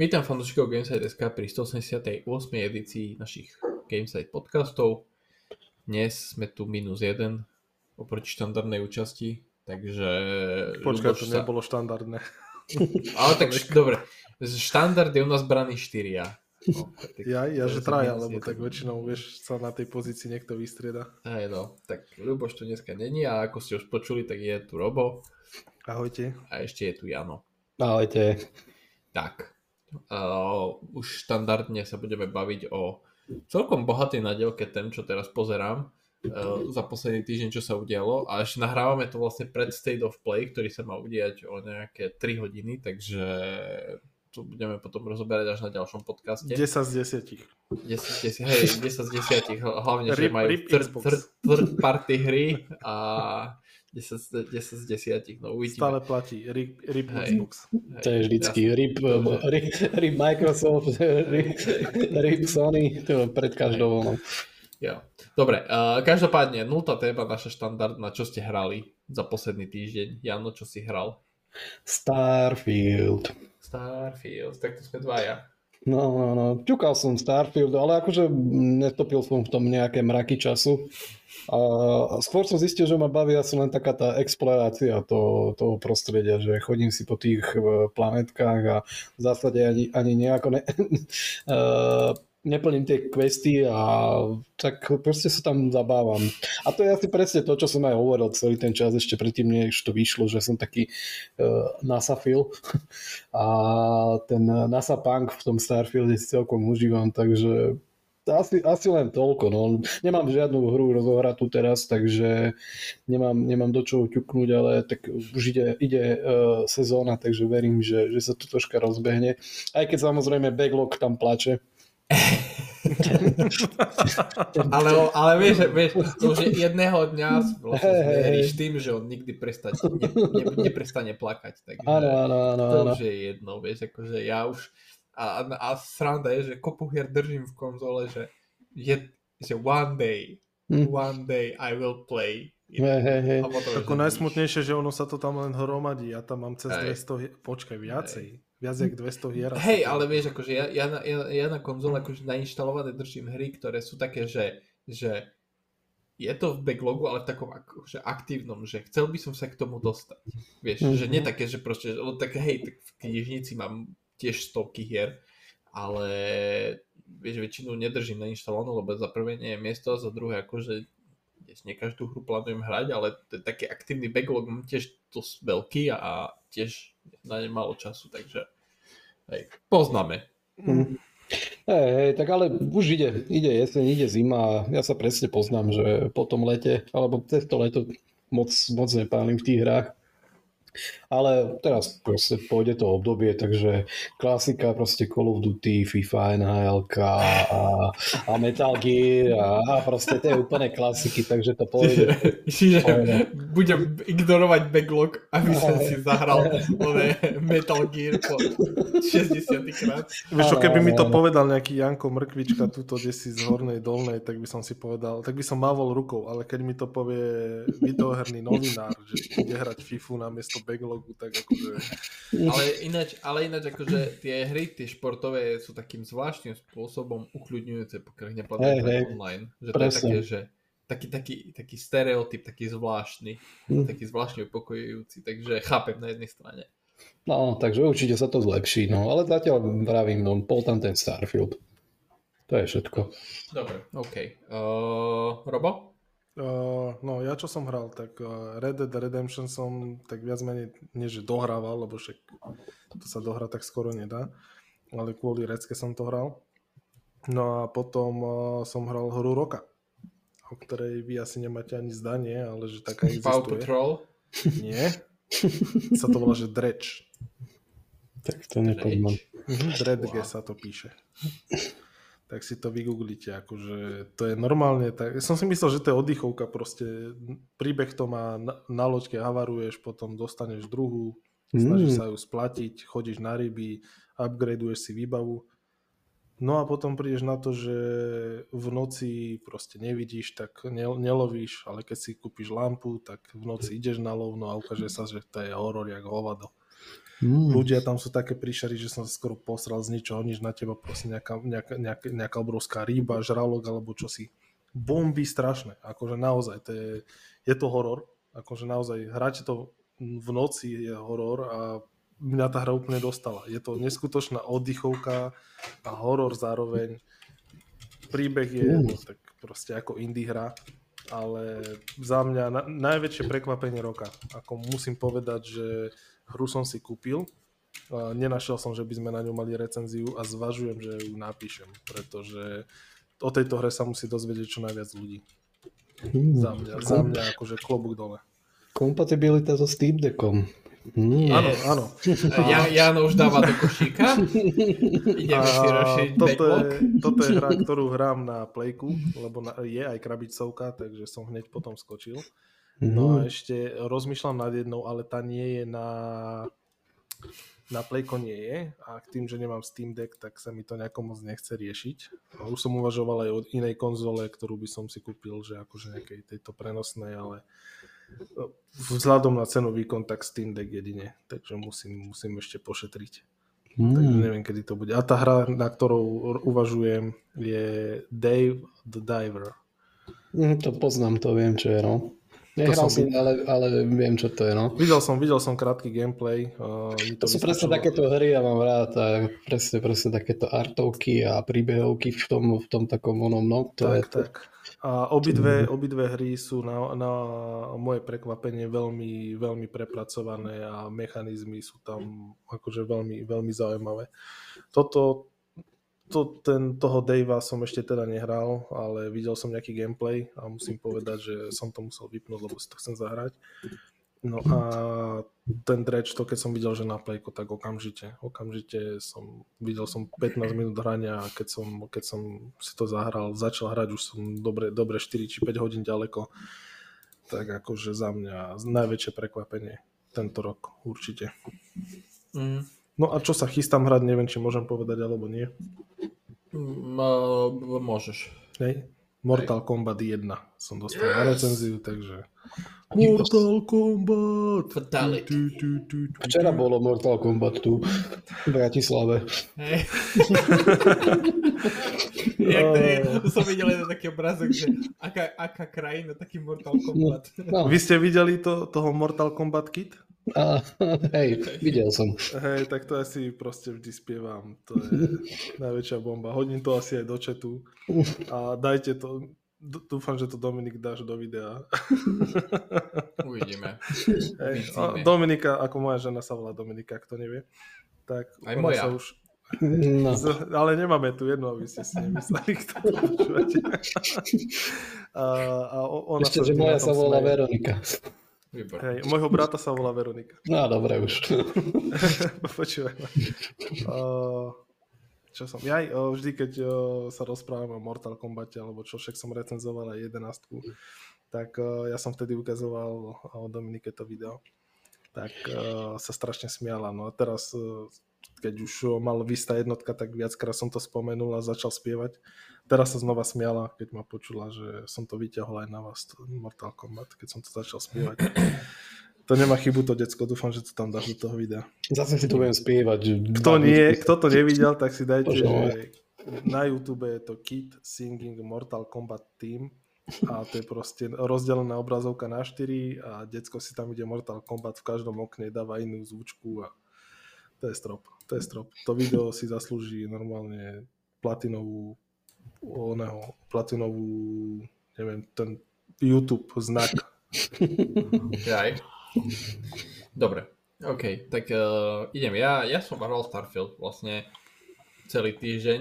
Vítam fanúšikov Gamesite.sk pri 188. edícii našich Gamesite podcastov. Dnes sme tu minus jeden oproti štandardnej účasti, takže... Počkaj, to sa... nebolo štandardné. Ale tak dobre, štandard je u nás braný 4 No, ja, ja že traja, lebo tak väčšinou vieš sa na tej pozícii niekto vystrieda. Aj no, tak Ľuboš tu dneska není a ako ste už počuli, tak je tu Robo. Ahojte. A ešte je tu Jano. Ahojte. Tak, Uh, už štandardne sa budeme baviť o celkom bohatej nadielke tém, čo teraz pozerám uh, za posledný týždeň, čo sa udialo a ešte nahrávame to vlastne pred State of Play, ktorý sa má udiať o nejaké 3 hodiny, takže to budeme potom rozoberať až na ďalšom podcaste. 10 z 10. 10, 10 hej, 10 z 10, hlavne, rip, že majú third, third, third party hry a 10, 10 z 10, no uvidíme. Stále platí, RIP, RIP Xbox. To je vždycky RIP, RIP, RIP Microsoft, RIP, RIP Sony, to je pred každou voľnou. Jo. Dobre, uh, každopádne, nultá téma, naša štandardná, čo ste hrali za posledný týždeň. Jano, čo si hral? Starfield. Starfield, tak to sme dvaja. No, no, no, ťukal som Starfield, ale akože netopil som v tom nejaké mraky času. A skôr som zistil, že ma baví asi len taká tá explorácia toho, toho prostredia, že chodím si po tých e, planetkách a v zásade ani, ani nejako ne, neplním tie questy a tak proste sa tam zabávam. A to je asi presne to, čo som aj hovoril celý ten čas ešte predtým, než to vyšlo, že som taký uh, NASA fil a ten NASA punk v tom Starfielde si celkom užívam, takže asi, asi len toľko. No. Nemám žiadnu hru rozohratú teraz, takže nemám, nemám do čoho ťuknúť, ale tak už ide, ide uh, sezóna, takže verím, že, že sa to troška rozbehne. Aj keď samozrejme backlog tam plače. Ale, ale vieš, vieš, to už jedného dňa vlastne hey, tým, že on nikdy prestať, ne, ne, neprestane plakať. Takže ano, ano, ano, to už je jedno, vieš, akože ja už a, a sranda je, že kopu hier držím v konzole, že, je, že one day, hm. one day I will play. Hey, hey, hey. Ako najsmutnejšie, že ono sa to tam len hromadí. Ja tam mám cez hey. 200, počkaj, viacej. Viac jak 200 hier. Hej, ale vieš, akože ja, ja, na, ja, ja na konzole akože nainštalované držím hry, ktoré sú také, že, že je to v backlogu, ale v takom akože aktívnom, že chcel by som sa k tomu dostať. Vieš, mm-hmm. že nie také, že proste, lebo také, hej, tak v knižnici mám tiež stovky hier, ale vieš, väčšinu nedržím nainštalovanú, lebo za prvé nie je miesto a za druhé akože nie každú hru plánujem hrať, ale taký aktívny backlog mám tiež dosť veľký a tiež na ne malo času, takže hej, poznáme. Mm. Hej, hej, tak ale už ide, ide jeseň, ide zima a ja sa presne poznám, že po tom lete, alebo cez to leto moc, moc nepálim v tých hrách. Ale teraz proste pôjde to obdobie, takže klasika proste Call of Duty, FIFA, NHL a, a Metal Gear a, a proste tie úplne klasiky, takže to pôjde. Čiže budem ignorovať backlog, aby som si zahral Metal Gear po 60 krát. Vieš čo, keby mi to povedal nejaký Janko Mrkvička tuto, kde si z hornej dolnej, tak by som si povedal, tak by som mávol rukou, ale keď mi to povie videoherný novinár, že ide hrať FIFU na miesto backlogu, tak akože... Ale ináč, ale ináč akože tie hry, tie športové sú takým zvláštnym spôsobom ukľudňujúce, pokiaľ ich neplatí hey, online. Že to je také, že taký, taký, taký stereotyp, taký zvláštny, hm. taký zvláštne upokojujúci, takže chápem na jednej strane. No, takže určite sa to zlepší, no, ale zatiaľ vravím, no, bol tam ten Starfield. To je všetko. Dobre, OK. Uh, Robo? Uh, no ja čo som hral, tak uh, Red Dead Redemption som tak viac menej, nie že dohrával, lebo však to sa dohrať tak skoro nedá, ale kvôli Recke som to hral. No a potom uh, som hral hru Roka, o ktorej vy asi nemáte ani zdanie, ale že taká existuje. Paw Patrol? Nie. sa to volá, že Dredge. Tak to nepoznám. Dredge wow. sa to píše tak si to vygooglite, akože to je normálne, tak, ja som si myslel, že to je oddychovka proste, príbeh to má, na, na loďke havaruješ, potom dostaneš druhú, snažíš mm. sa ju splatiť, chodíš na ryby, upgradeuješ si výbavu, no a potom prídeš na to, že v noci proste nevidíš, tak ne, nelovíš, ale keď si kúpiš lampu, tak v noci ideš na lovno a ukáže sa, že to je horor jak hovado. Mm. Ľudia tam sú také príšery, že som sa skoro posral z ničoho, nič na teba proste nejaká, nejaká, nejaká, nejaká obrovská ryba, žralok alebo čosi. Bomby strašné, akože naozaj, to je, je to horor, akože naozaj, hráte to v noci je horor a mňa tá hra úplne dostala. Je to neskutočná oddychovka a horor zároveň. Príbeh je Mm. no, tak proste ako indie hra, ale za mňa na, najväčšie prekvapenie roka. Ako musím povedať, že hru som si kúpil, a nenašiel som, že by sme na ňu mali recenziu a zvažujem, že ju napíšem, pretože o tejto hre sa musí dozvedieť čo najviac ľudí. Mm. Za mňa, za mňa akože klobúk dole. Kompatibilita so Steam Deckom. Nie. Áno, áno. Ja, Jano už dáva do košíka. Ideme si toto, je, toto je hra, ktorú hrám na Playku, lebo na, je aj krabicovka, takže som hneď potom skočil. No a Mm. ešte rozmýšľam nad jednou, ale tá nie je na na Playko nie je a k tým, že nemám Steam Deck, tak sa mi to nejako moc nechce riešiť. A už som uvažoval aj o inej konzole, ktorú by som si kúpil, že akože nejakej tejto prenosnej, ale no, vzhľadom na cenu výkon, tak Steam Deck jedine, takže musím, musím ešte pošetriť. Takže Mm. neviem, kedy to bude. A tá hra, na ktorou uvažujem, je Dave the Diver. Mm, To poznám, to viem, čo je, no. Nehral som som, ale, ale viem, čo to je, no. Videl som, videl som krátky gameplay. Uh, mi To sú presne takéto hry, ja mám rád, a presne, presne takéto artovky a príbehovky v tom, v tom takom onom, no, to je Tak, tak. A obidve, obidve hry sú na, na moje prekvapenie veľmi, veľmi prepracované a mechanizmy sú tam akože veľmi, veľmi zaujímavé. Toto, to, ten, toho Davea som ešte teda nehral, ale videl som nejaký gameplay a musím povedať, že som to musel vypnúť, lebo si to chcem zahrať. No a ten dredge, to keď som videl, že na plejko, tak okamžite, okamžite som, videl som 15 minút hrania a keď som, keď som si to zahral, začal hrať, už som dobre, dobre 4 či 5 hodín ďaleko, tak akože za mňa najväčšie prekvapenie tento rok, určite. Mm. No a čo sa chystám hrať, neviem, či môžem povedať alebo nie. Mm, uh, môžeš. Hej. Mortal Kombat 1 som dostal na recenziu, takže... Mortal Kombat! Fatality. Tu. Včera bolo Mortal Kombat tu v Bratislave. Hej. Jak to je, to som videl jeden taký obrázok, že aká, aká krajina, taký Mortal Kombat. No, Vy ste videli to, toho Mortal Kombat Kit? A, hej, videl som. Hej, tak to asi proste vždy spievam. To je najväčšia bomba. Hodím to asi aj do chatu. A dajte to. Dúfam, že to Dominik dáš do videa. Uvidíme. Hej. A Dominika, ako moja žena sa volá Dominika, kto nevie. Tak Aj moja. Sa už, No. Z- ale nemáme tu jednu, aby ste si nemysleli, kto to počúvate. A, a ona Ešte, sa že moja sa volá smeje. Veronika. Výborné. Hej, môjho brata sa volá Veronika. No dobre už. Počúvaj ma. Uh, čo som? Ja uh, vždy, keď uh, sa rozprávame o Mortal Kombate, alebo čo však som recenzoval aj 11, tak uh, ja som vtedy ukazoval uh, Dominike to video. Tak uh, sa strašne smiala. No a teraz, uh, keď už mal vystá jednotka, tak viackrát som to spomenul a začal spievať. Teraz sa znova smiala, keď ma počula, že som to vyťahol aj na vás, Mortal Kombat, keď som to začal spievať. To nemá chybu to decko, dúfam, že to tam dáš do toho videa. Zase si to budem spievať. Kto, nie, kto to nevidel, tak si dajte, že na YouTube je to Kid Singing Mortal Kombat Team a to je proste rozdelená obrazovka na 4 a decko si tam ide Mortal Kombat v každom okne, dáva inú zvučku a to je strop, to je strop. To video si zaslúži normálne platinovú oného, platinovú neviem, ten YouTube znak. Jaj. Dobre, OK, tak uh, idem. Ja, ja som hral Starfield vlastne celý týždeň.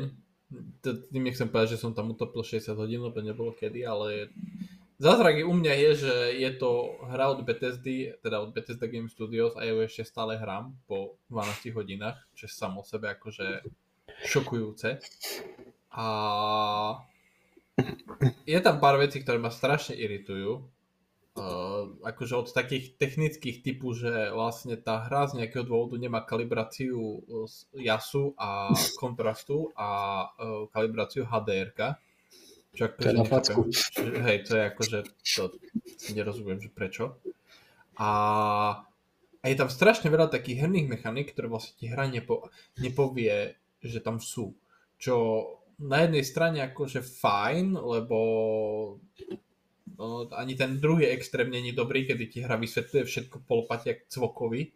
Tým nechcem povedať, že som tam utopil 60 hodín, lebo nebolo kedy, ale zázrak u mňa je, že je to hra od Bethesdy, teda od Bethesda Game Studios a ja ju ešte stále hrám po 12 hodinách, čo je samo o sebe akože šokujúce. A je tam pár vecí, ktoré ma strašne iritujú. Uh, akože od takých technických typu, že vlastne tá hra z nejakého dôvodu nemá kalibráciu s- jasu a kontrastu a uh, kalibráciu HDR. Čo akože To je na facku. Hej, to je akože, to nerozumiem, že prečo. A A je tam strašne veľa takých herných mechanik, ktoré vlastne ti hra nepo, nepovie, že tam sú. Čo na jednej strane akože fajn, lebo no, ani ten druhý extrém není dobrý, kedy ti hra vysvetľuje všetko polopati jak cvokovi.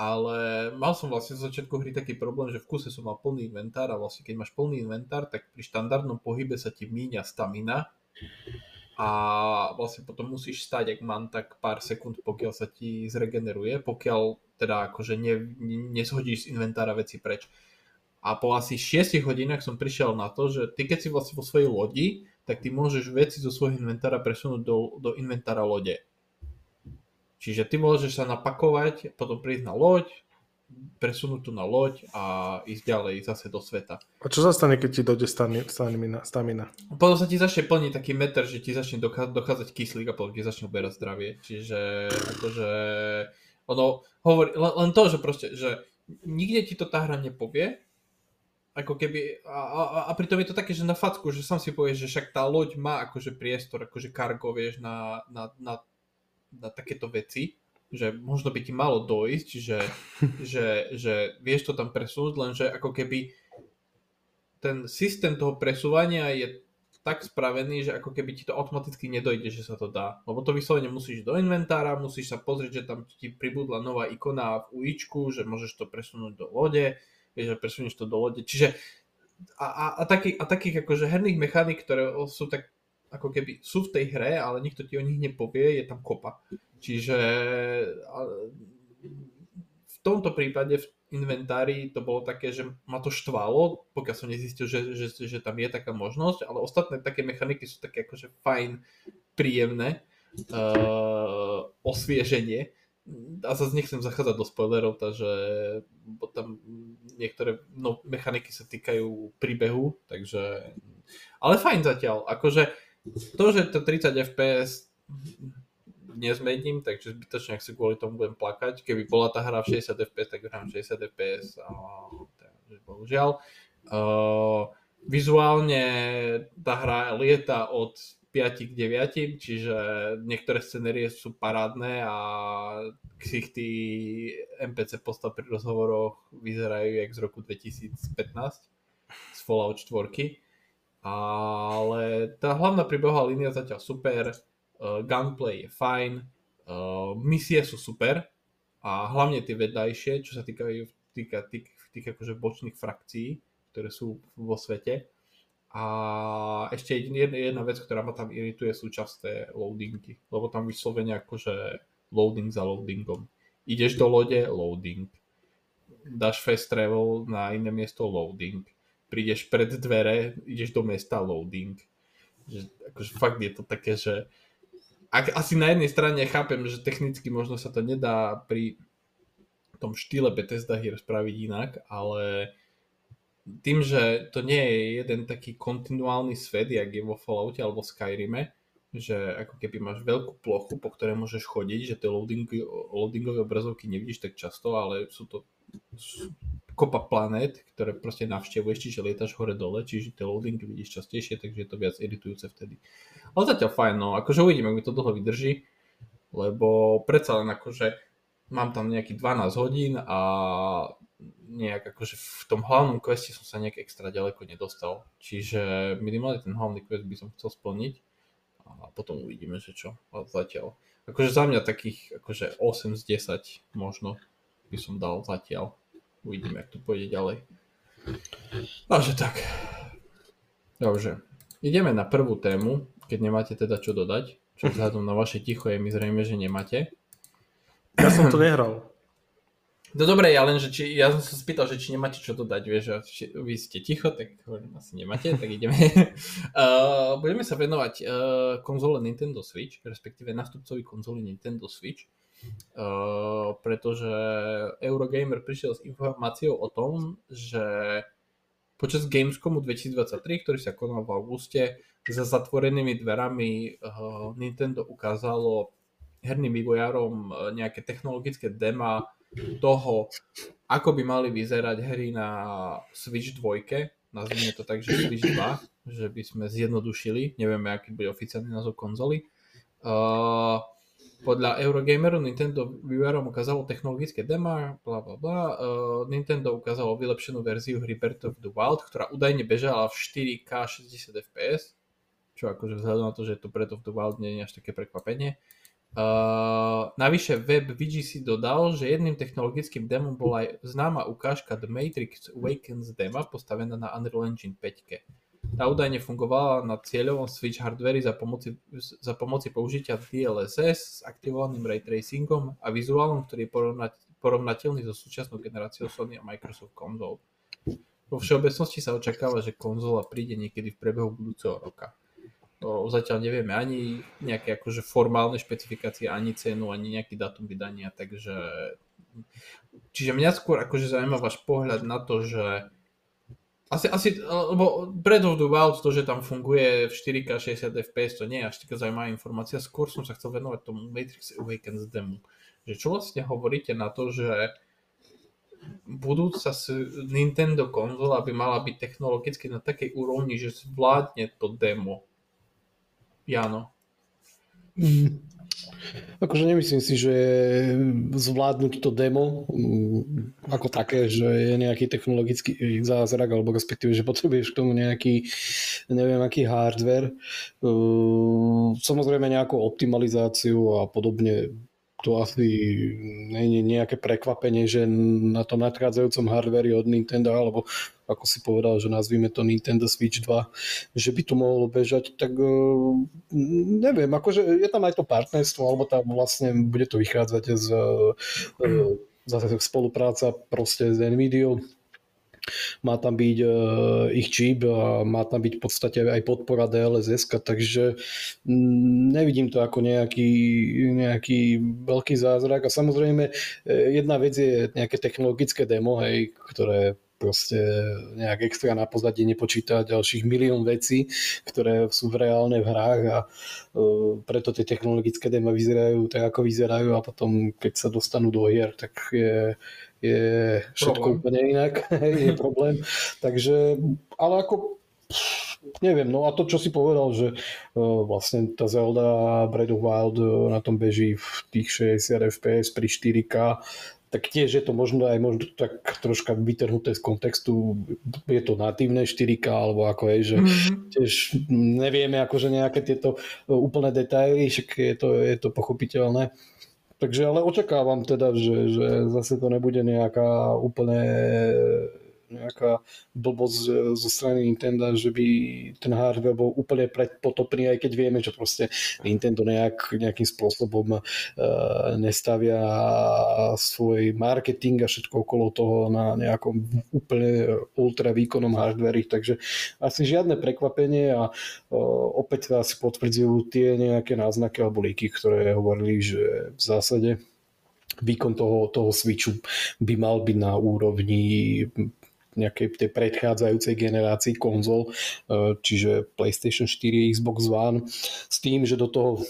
Ale mal som vlastne z začiatku hry taký problém, že v kuse som mal plný inventár a vlastne keď máš plný inventár, tak pri štandardnom pohybe sa ti míňa stamina a vlastne potom musíš stať, ak mám tak pár sekúnd, pokiaľ sa ti zregeneruje, pokiaľ teda akože ne, nezhodíš z inventára veci preč. A po asi 6 hodinách som prišiel na to, že ty keď si vlastne vo svojej lodi, tak ty môžeš veci zo svojho inventára presunúť do, do inventára lode. Čiže ty môžeš sa napakovať, potom prísť na loď, presunúť tu na loď a ísť ďalej zase do sveta. A čo sa stane, keď ti dojde stamina? stamina? Potom sa ti začne plniť taký meter, že ti začne dochádzať kyslík a potom ti začne uberať zdravie. Čiže akože ono hovorí, len, len to, že proste, že nikde ti to tá hra nepovie, ako keby, a, a, a pritom je to také, že na facku, že sám si povieš, že však tá loď má akože priestor, akože cargo, vieš, na, na, na na takéto veci, že možno by ti malo dojsť, že, že, že vieš to tam presunúť, lenže ako keby ten systém toho presúvania je tak spravený, že ako keby ti to automaticky nedojde, že sa to dá. Lebo to vyslovene musíš do inventára, musíš sa pozrieť, že tam ti pribudla nová ikona v uičku, že môžeš to presunúť do lode, vieš, že presunieš to do lode. Čiže a, a, a, taký, a takých akože herných mechanik, ktoré sú tak ako keby sú v tej hre, ale nikto ti o nich nepovie, je tam kopa. Čiže v tomto prípade v inventári to bolo také, že ma to štvalo, pokiaľ som nezistil, že, že, že tam je taká možnosť, ale ostatné také mechaniky sú také akože fajn, príjemné, uh, osvieženie. A zase nechcem zachádzať do spoilerov, takže tam niektoré no, mechaniky sa týkajú príbehu, takže... Ale fajn zatiaľ, akože to, že to 30 fps nezmením, takže zbytočne, ak si kvôli tomu budem plakať. Keby bola tá hra v 60 fps, tak hrám 60 fps, takže bohužiaľ. Uh, vizuálne tá hra lieta od 5 k 9, čiže niektoré scenérie sú parádne a ksichty NPC postav pri rozhovoroch vyzerajú jak z roku 2015 z Fallout 4 ale tá hlavná príbehová línia zatiaľ super, uh, gunplay je fajn, uh, misie sú super a hlavne tie vedľajšie, čo sa týkajú týka tých, tých akože bočných frakcií, ktoré sú vo svete. A ešte jedna, jedna vec, ktorá ma tam irituje, sú časté loadingy, lebo tam vyslovene akože loading za loadingom. Ideš do lode, loading. Dáš fast travel na iné miesto, loading prídeš pred dvere, ideš do mesta, loading. Že, akože fakt je to také, že ak, asi na jednej strane chápem, že technicky možno sa to nedá pri tom štýle Bethesda hier spraviť inak, ale tým, že to nie je jeden taký kontinuálny svet, jak je vo Falloute alebo Skyrime, že ako keby máš veľkú plochu, po ktorej môžeš chodiť, že tie loading, loadingové obrazovky nevidíš tak často, ale sú to sú kopa planét, ktoré proste navštevuješ, čiže lietaš hore-dole, čiže tie loadingy vidíš častejšie, takže je to viac iritujúce vtedy. Ale zatiaľ fajn, no akože uvidíme, ak mi to dlho vydrží, lebo predsa len akože mám tam nejaký 12 hodín a nejak akože v tom hlavnom queste som sa nejak extra ďaleko nedostal. Čiže minimálne ten hlavný quest by som chcel splniť a potom uvidíme, že čo. A zatiaľ. Akože za mňa takých akože 8 z 10 možno by som dal zatiaľ. Uvidíme, ak to pôjde ďalej. Takže tak. Dobre. Ideme na prvú tému, keď nemáte teda čo dodať. Čo vzhľadom na vaše ticho je mi zrejme, že nemáte. Ja som to nehral. No dobre, ja len, že či, ja som sa spýtal, že či nemáte čo dodať, vieš, že či, vy ste ticho, tak hovorím, asi nemáte, tak ideme. uh, budeme sa venovať uh, konzole Nintendo Switch, respektíve nastupcovi konzoli Nintendo Switch. Uh, pretože Eurogamer prišiel s informáciou o tom, že počas Gamescomu 2023, ktorý sa konal v auguste, za zatvorenými dverami uh, Nintendo ukázalo herným vývojárom nejaké technologické dema toho, ako by mali vyzerať hry na Switch 2, nazvime to tak, že Switch 2, že by sme zjednodušili, nevieme, aký bude oficiálny názov konzoly. Uh, podľa Eurogameru Nintendo vývojárom ukázalo technologické demo, bla bla bla. Uh, Nintendo ukázalo vylepšenú verziu hry Breath of the Wild, ktorá údajne bežala v 4K 60 fps, čo akože vzhľadom na to, že je to Breath of the Wild nie je až také prekvapenie. Uh, navyše web VGC dodal, že jedným technologickým demom bola aj známa ukážka The Matrix Awakens demo postavená na Unreal Engine 5. Tá údajne fungovala na cieľovom Switch hardveri za pomoci, za pomoci použitia DLSS s aktivovaným ray tracingom a vizuálom, ktorý je porovnateľný so súčasnou generáciou Sony a Microsoft konzol. Vo všeobecnosti sa očakáva, že konzola príde niekedy v priebehu budúceho roka. O, zatiaľ nevieme ani nejaké akože formálne špecifikácie, ani cenu, ani nejaký dátum vydania, takže čiže mňa skôr akože zaujíma váš pohľad na to, že asi, asi, lebo Breath of the Wild, to, že tam funguje v 4K 60 fps, to nie je až taká zaujímavá informácia. Skôr som sa chcel venovať tomu Matrix Awakens demo. Že čo vlastne hovoríte na to, že budúca Nintendo konzola by mala byť technologicky na takej úrovni, že zvládne to demo. Jano. Mm. Akože nemyslím si, že zvládnuť to demo mm, ako také, že je nejaký technologický zázrak, alebo respektíve, že potrebuješ k tomu nejaký, neviem, aký hardware. Samozrejme nejakú optimalizáciu a podobne to asi nie je nejaké prekvapenie, že na tom nadchádzajúcom hardveri od Nintendo, alebo ako si povedal, že nazvime to Nintendo Switch 2, že by to mohlo bežať, tak eh, neviem, akože je tam aj to partnerstvo, alebo tam vlastne bude to vychádzať z, eh, zase spolupráca proste s Nvidia, má tam byť uh, ich čip a má tam byť v podstate aj podpora DLSS, takže mm, nevidím to ako nejaký, nejaký veľký zázrak. A samozrejme e, jedna vec je nejaké technologické demo, hej, ktoré proste nejak extra na pozadí nepočíta ďalších milión vecí, ktoré sú v reálne v hrách a uh, preto tie technologické demo vyzerajú tak, ako vyzerajú a potom, keď sa dostanú do hier, tak je, je všetko problém. úplne inak, je problém. Takže, ale ako neviem, no a to, čo si povedal, že uh, vlastne tá Zelda Breath of Wild uh, na tom beží v tých 60 fps pri 4K, tak tiež je to možno aj možno tak troška vytrhnuté z kontextu, je to natívne 4K, alebo ako je, že mm-hmm. tiež nevieme akože nejaké tieto úplné detaily, však je to, je to pochopiteľné. Takže ale očakávam teda, že, že zase to nebude nejaká úplne nejaká blbosť zo strany Nintendo, že by ten hardware bol úplne predpotopný, aj keď vieme, že proste Nintendo nejak, nejakým spôsobom uh, nestavia svoj marketing a všetko okolo toho na nejakom úplne ultra výkonnom hardveri, takže asi žiadne prekvapenie a uh, opäť asi potvrdzujú tie nejaké náznaky alebo líky, ktoré hovorili, že v zásade výkon toho, toho Switchu by mal byť na úrovni nejakej tej predchádzajúcej generácii konzol, e, čiže PlayStation 4, Xbox One, s tým, že do toho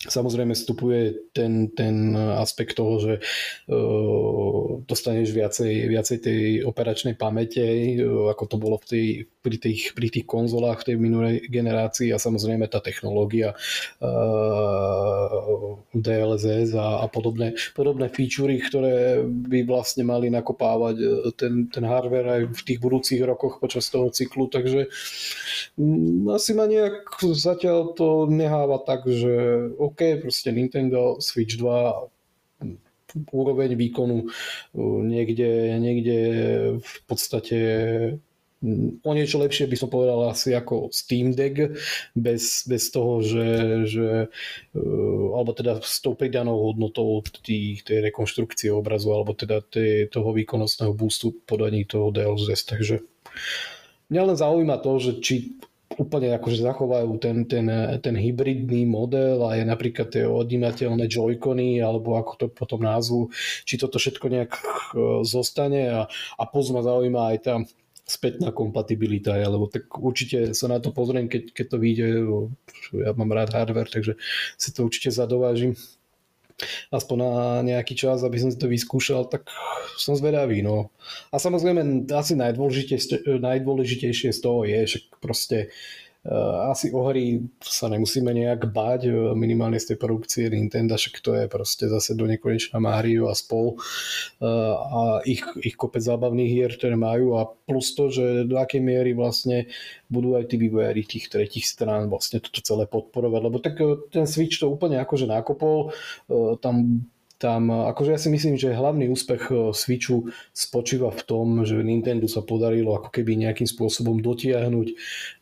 Samozrejme vstupuje ten, ten aspekt toho, že uh, dostaneš viacej, viacej tej operačnej pamäte, uh, ako to bolo v tej, pri, tých, pri tých konzolách tej minulej generácii a samozrejme tá technológia uh, DLSS a, a podobné, podobné featurey, ktoré by vlastne mali nakopávať ten, ten hardware aj v tých budúcich rokoch počas toho cyklu, takže um, asi ma nejak zatiaľ to neháva tak, že OK, proste Nintendo Switch 2 úroveň výkonu niekde, niekde v podstate o niečo lepšie by som povedal asi ako Steam Deck bez, bez toho, že, že alebo teda s tou pridanou hodnotou tých, tej rekonštrukcie obrazu alebo teda tej, toho výkonnostného boostu podaní toho DLSS, takže mňa len zaujíma to, že či úplne akože zachovajú ten, ten, ten hybridný model a je napríklad tie odnímateľné joycony alebo ako to potom názvu, či toto všetko nejak e, zostane a, a plus ma zaujíma aj tá spätná kompatibilita, lebo tak určite sa na to pozriem, keď, keď to vyjde, ja mám rád hardware, takže si to určite zadovážim aspoň na nejaký čas, aby som si to vyskúšal, tak som zvedavý. No. A samozrejme asi najdôležitejšie, najdôležitejšie z toho je, že proste asi o hry sa nemusíme nejak báť, minimálne z tej produkcie Nintendo, však to je proste zase do nekonečná Mario a spol. A ich, ich kopec zábavných hier, ktoré majú a plus to, že do akej miery vlastne budú aj tí vývojári tých tretich strán vlastne toto celé podporovať, lebo tak ten Switch to úplne akože nakopol, tam tam, akože ja si myslím, že hlavný úspech e, Switchu spočíva v tom, že Nintendo sa podarilo ako keby nejakým spôsobom dotiahnuť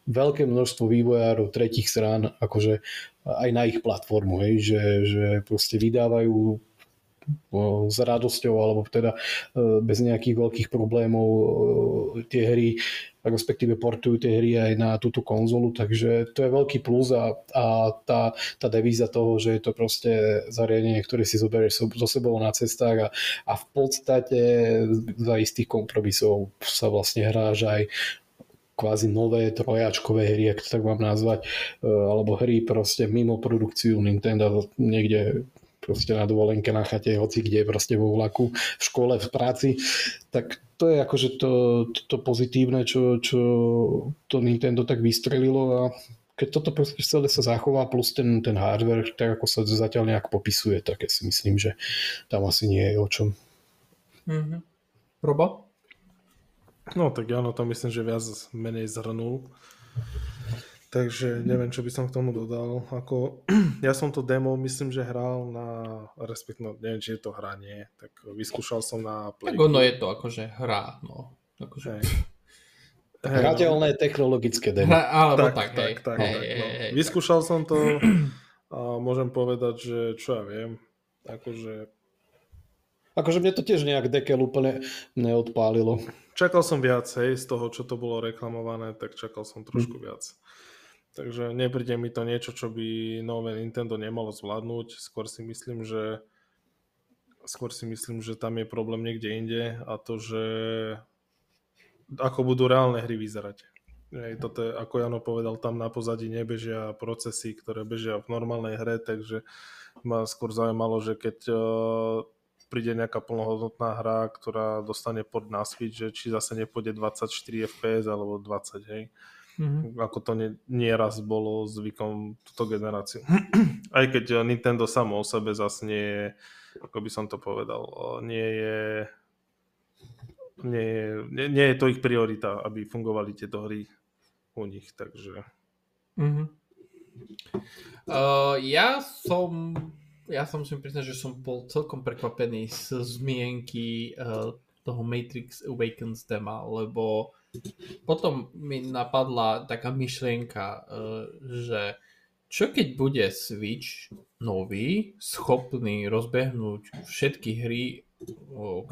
veľké množstvo vývojárov tretich strán, akože aj na ich platformu, hej, že, že proste vydávajú s radosťou alebo teda e, bez nejakých veľkých problémov e, tie hry respektíve portujú tie hry aj na túto konzolu, takže to je veľký plus a, a tá, tá devíza toho, že je to proste zariadenie, ktoré si zoberieš so, so sebou na cestách a, a v podstate za istých kompromisov sa vlastne hráš aj kvázi nové trojačkové hry, ak to tak mám nazvať, e, alebo hry proste mimo produkciu Nintendo niekde proste na dovolenke na chate, hoci kde, proste vo vlaku, v škole, v práci, tak to je akože to, to, to pozitívne, čo, čo to Nintendo tak vystrelilo a keď toto proste celé sa zachová plus ten, ten hardware, tak ako sa zatiaľ nejak popisuje, tak ja si myslím, že tam asi nie je o čom. Mm-hmm. Robo? No tak áno, to myslím, že viac menej zhrnul. Takže neviem, čo by som k tomu dodal. Ako, ja som to demo, myslím, že hral na, respektíve, no, neviem, či je to hranie, tak vyskúšal som na Play. Tak ono je to akože hra, no. Akože... Hey. Hrateľné technologické demo. Hra, alebo tak, tak, tak, tak, hej, tak, no. hej, Vyskúšal tak. som to a môžem povedať, že čo ja viem, akože Akože mne to tiež nejak dekel úplne neodpálilo. Čakal som viacej z toho, čo to bolo reklamované, tak čakal som trošku hm. viac. Takže nepríde mi to niečo, čo by nové Nintendo nemalo zvládnuť. Skôr si myslím, že skôr si myslím, že tam je problém niekde inde a to, že ako budú reálne hry vyzerať. Hej, toto je, ako Jano povedal, tam na pozadí nebežia procesy, ktoré bežia v normálnej hre, takže ma skôr zaujímalo, že keď uh, príde nejaká plnohodnotná hra, ktorá dostane pod na Switch, že či zase nepôjde 24 FPS alebo 20, hej. Mm-hmm. Ako to nie, nieraz bolo zvykom túto generáciu. Aj keď Nintendo samo o sebe zase nie je, ako by som to povedal, nie je nie je, nie, nie je to ich priorita, aby fungovali tieto hry u nich, takže... Mm-hmm. Uh, ja som ja som musím priznať, že som bol celkom prekvapený z zmienky uh, toho Matrix Awakens dema, lebo potom mi napadla taká myšlienka, e, že čo keď bude Switch nový, schopný rozbehnúť všetky hry,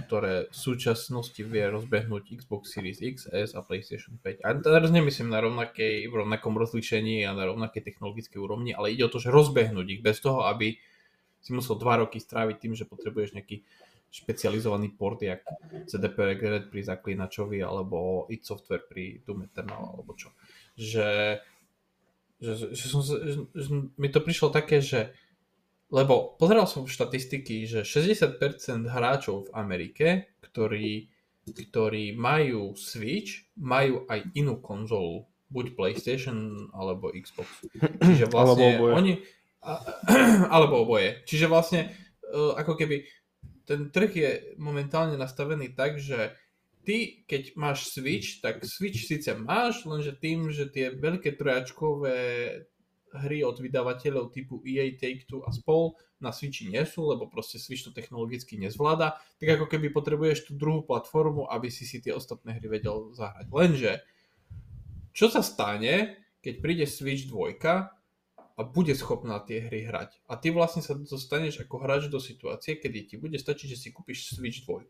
ktoré v súčasnosti vie rozbehnúť Xbox Series XS a PlayStation 5. A teraz nemyslím na rovnakej, v rovnakom rozlišení a na rovnakej technologickej úrovni, ale ide o to, že rozbehnúť ich bez toho, aby si musel dva roky stráviť tým, že potrebuješ nejaký špecializovaný port, jak CDP Regret pri zaklinačovi, alebo id Software pri Doom Eternal, alebo čo. Že, že, že, som, že, že mi to prišlo také, že lebo pozeral som štatistiky, že 60% hráčov v Amerike, ktorí, ktorí majú Switch, majú aj inú konzolu, buď PlayStation alebo Xbox. Čiže vlastne alebo oboje. oni... A, alebo oboje. Čiže vlastne uh, ako keby ten trh je momentálne nastavený tak, že ty, keď máš Switch, tak Switch síce máš, lenže tým, že tie veľké trojačkové hry od vydavateľov typu EA, Take-Two a spol na Switchi nie sú, lebo proste Switch to technologicky nezvláda, tak ako keby potrebuješ tú druhú platformu, aby si si tie ostatné hry vedel zahrať. Lenže, čo sa stane, keď príde Switch 2 a bude schopná tie hry hrať. A ty vlastne sa dostaneš ako hráč do situácie, kedy ti bude stačiť, že si kúpiš Switch 2